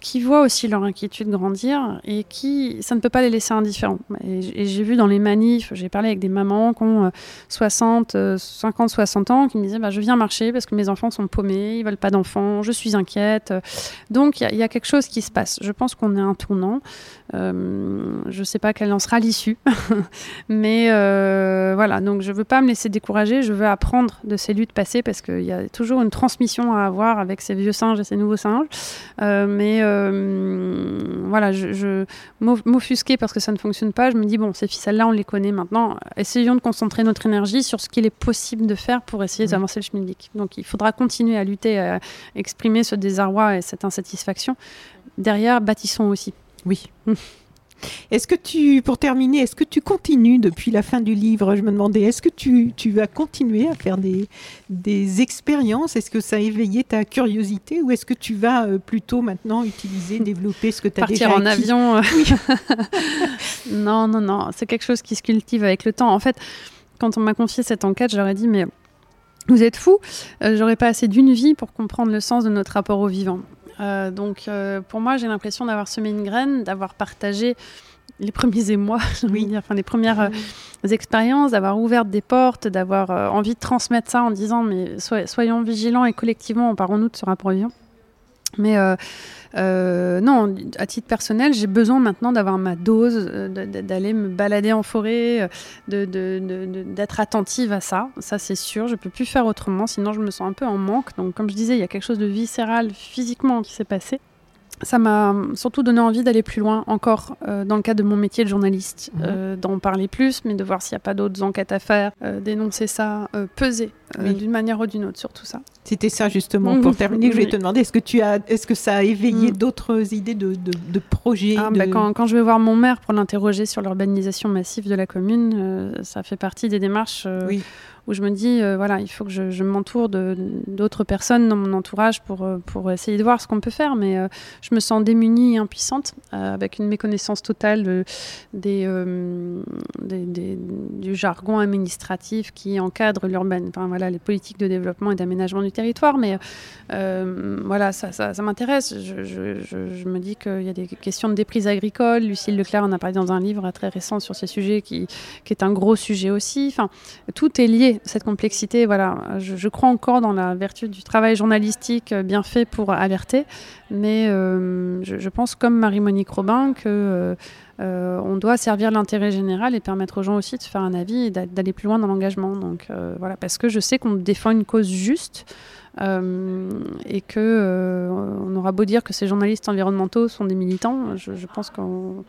qui voient aussi leur inquiétude grandir et qui, ça ne peut pas les laisser indifférents. Et, j'ai vu dans les manifs, j'ai parlé avec des mamans qui ont 60, 50, 60 ans, qui me disaient bah, Je viens marcher parce que mes enfants sont paumés, ils veulent pas d'enfants, je suis inquiète. Donc il y, a quelque chose qui se passe. Je pense qu'on est un tournant. Euh, je ne sais pas quelle en sera l'issue, mais euh, voilà. Donc je ne veux pas me laisser décourager, je veux apprendre de ces luttes passées parce qu'il y a toujours une transmission à avoir avec ces vieux singes et ces nouveaux singes. Euh, mais euh, voilà, je, je m'offusquer parce que ça ne fonctionne pas. Je me dis, bon, ces ficelles-là, on les connaît maintenant. Essayons de concentrer notre énergie sur ce qu'il est possible de faire pour essayer mmh. d'avancer le schmilblick. Donc il faudra continuer à lutter, à exprimer ce désarroi et cette insatisfaction. Derrière, bâtissons aussi. Oui. Mmh. Est-ce que tu, pour terminer, est-ce que tu continues depuis la fin du livre Je me demandais, est-ce que tu, tu, vas continuer à faire des, des expériences? Est-ce que ça a éveillé ta curiosité ou est-ce que tu vas euh, plutôt maintenant utiliser, développer ce que tu as déjà Partir en avion euh, oui. Non, non, non, c'est quelque chose qui se cultive avec le temps. En fait, quand on m'a confié cette enquête, j'aurais dit, mais vous êtes fou, euh, j'aurais pas assez d'une vie pour comprendre le sens de notre rapport au vivant. Euh, donc euh, pour moi, j'ai l'impression d'avoir semé une graine, d'avoir partagé les premiers émois, oui. enfin les premières euh, expériences, d'avoir ouvert des portes, d'avoir envie de transmettre ça en disant mais soyons vigilants et collectivement emparons-nous de ce rapport vivant. Mais euh, non, à titre personnel, j'ai besoin maintenant d'avoir ma dose, euh, d'aller me balader en forêt, euh, d'être attentive à ça. Ça, c'est sûr. Je peux plus faire autrement, sinon je me sens un peu en manque. Donc, comme je disais, il y a quelque chose de viscéral physiquement qui s'est passé ça m'a surtout donné envie d'aller plus loin encore euh, dans le cadre de mon métier de journaliste, mhm. euh, d'en parler plus, mais de voir s'il n'y a pas d'autres enquêtes à faire, euh, dénoncer ça, peser d'une manière ou d'une autre sur tout ça. C'était ça justement pour terminer que je vais te demander est-ce que tu as, est-ce que ça a éveillé mm. d'autres idées de, de, projets ah, bah, quand, quand, je vais voir mon maire pour l'interroger sur l'urbanisation massive de la commune, ça fait partie des démarches. Oui où je me dis, euh, voilà, il faut que je, m'entoure d'autres personnes dans mon entourage pour, euh, pour essayer de voir ce qu'on peut faire. Mais euh, je me sens démunie et impuissante, avec une méconnaissance totale du jargon administratif qui encadre l'urbaine, les politiques de développement et d'aménagement du territoire. Mais voilà, ça, m'intéresse. Je, je, me dis qu'il y a des questions de déprise agricole. Lucille Leclerc en a parlé dans un livre très récent sur ces sujets qui, qui est un gros sujet aussi. Enfin, tout est lié cette complexité. Voilà, je, crois encore dans la vertu du travail journalistique bien fait pour alerter, mais euh, je, pense comme Marie-Monique Robin que euh, euh, on doit servir l'intérêt général et permettre aux gens aussi de faire un avis et d'aller plus loin dans l'engagement. Donc voilà, parce que je sais qu'on défend une cause juste. et que on aura beau dire que ces journalistes environnementaux sont des militants, je, je pense qu'on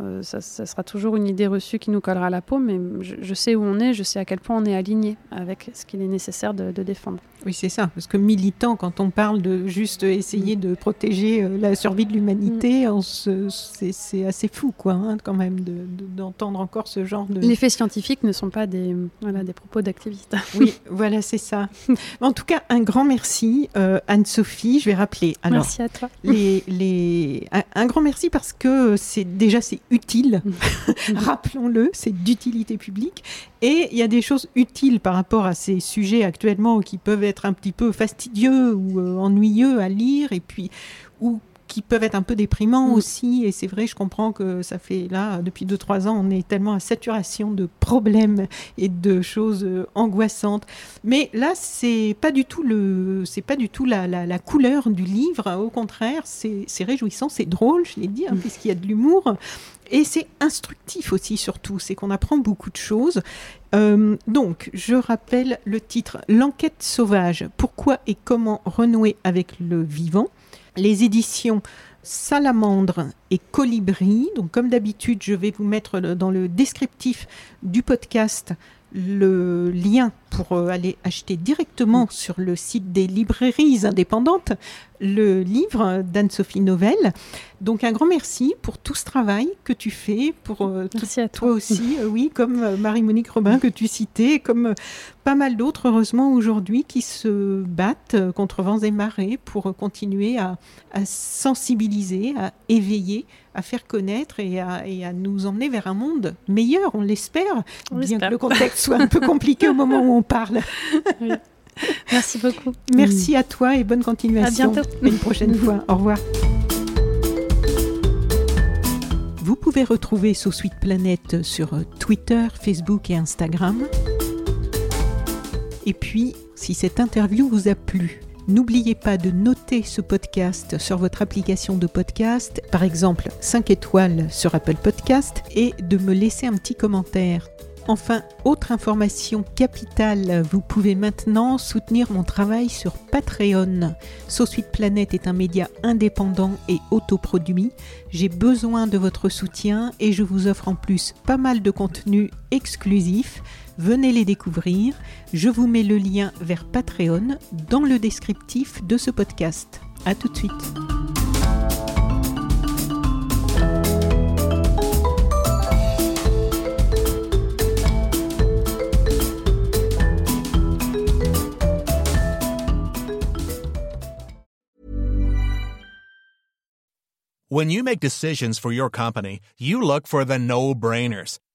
euh, ça, sera toujours une idée reçue qui nous collera à la peau, mais je, sais où on est, je sais à quel point on est aligné avec ce qu'il est nécessaire de, défendre. Oui, c'est ça, parce que militant, quand on parle de juste essayer de protéger euh, la survie de l'humanité, mm. c'est assez fou, quoi, hein, quand même, d'entendre encore ce genre de... Les faits scientifiques ne sont pas des, voilà, des propos d'activistes. Oui, voilà, c'est ça. en tout cas, un grand merci, euh, Anne-Sophie. Je vais rappeler. Alors, merci à toi. Les, les... Un, grand merci parce que c'est déjà c'est utile, rappelons-le, c'est d'utilité publique. Et il y a des choses utiles par rapport à ces sujets actuellement qui peuvent être un petit peu fastidieux ou euh, ennuyeux à lire, et puis ou qui peuvent être un peu déprimants mm. aussi. Et c'est vrai, je comprends que ça fait là, depuis 2-3 ans, on est tellement à saturation de problèmes et de choses euh, angoissantes. Mais là, c'est pas du tout le, c'est pas du tout la, la, couleur du livre. Au contraire, c'est réjouissant, c'est drôle, je l'ai dit, hein, mm. puisqu'il y a de l'humour. Et c'est instructif aussi, surtout, c'est qu'on apprend beaucoup de choses. Euh, donc, je rappelle le titre L'enquête sauvage, pourquoi et comment renouer avec le vivant? Les éditions Salamandre et Colibri. Donc, comme d'habitude, je vais vous mettre dans le descriptif du podcast le lien pour euh, aller acheter directement sur le site des librairies indépendantes le livre d'Anne-Sophie Novelle. Donc un grand merci pour tout ce travail que tu fais, pour euh, toi. aussi, euh, oui, comme Marie-Monique Robin que tu citais, comme pas mal d'autres, heureusement, aujourd'hui, qui se battent contre vents et marées pour continuer à, sensibiliser, à éveiller, à faire connaître et à, et à, nous emmener vers un monde meilleur, on l'espère, bien que le contexte soit un peu compliqué au moment où on parle. Merci beaucoup. Merci à toi et bonne continuation. À bientôt. une prochaine fois. Au revoir. Vous pouvez retrouver Sous Suite Planète sur Twitter, Facebook et Instagram. Et puis, si cette interview vous a plu, N'oubliez pas de noter ce podcast sur votre application de podcast, par exemple 5 étoiles sur Apple Podcast, et de me laisser un petit commentaire. Enfin, autre information capitale, vous pouvez maintenant soutenir mon travail sur Patreon. Sauce Planète est un média indépendant et autoproduit. J'ai besoin de votre soutien et je vous offre en plus pas mal de contenus exclusifs. Venez les découvrir. Je vous mets le lien vers Patreon dans le descriptif de ce podcast. A tout de suite. When you make decisions for your company, you look for the no-brainers.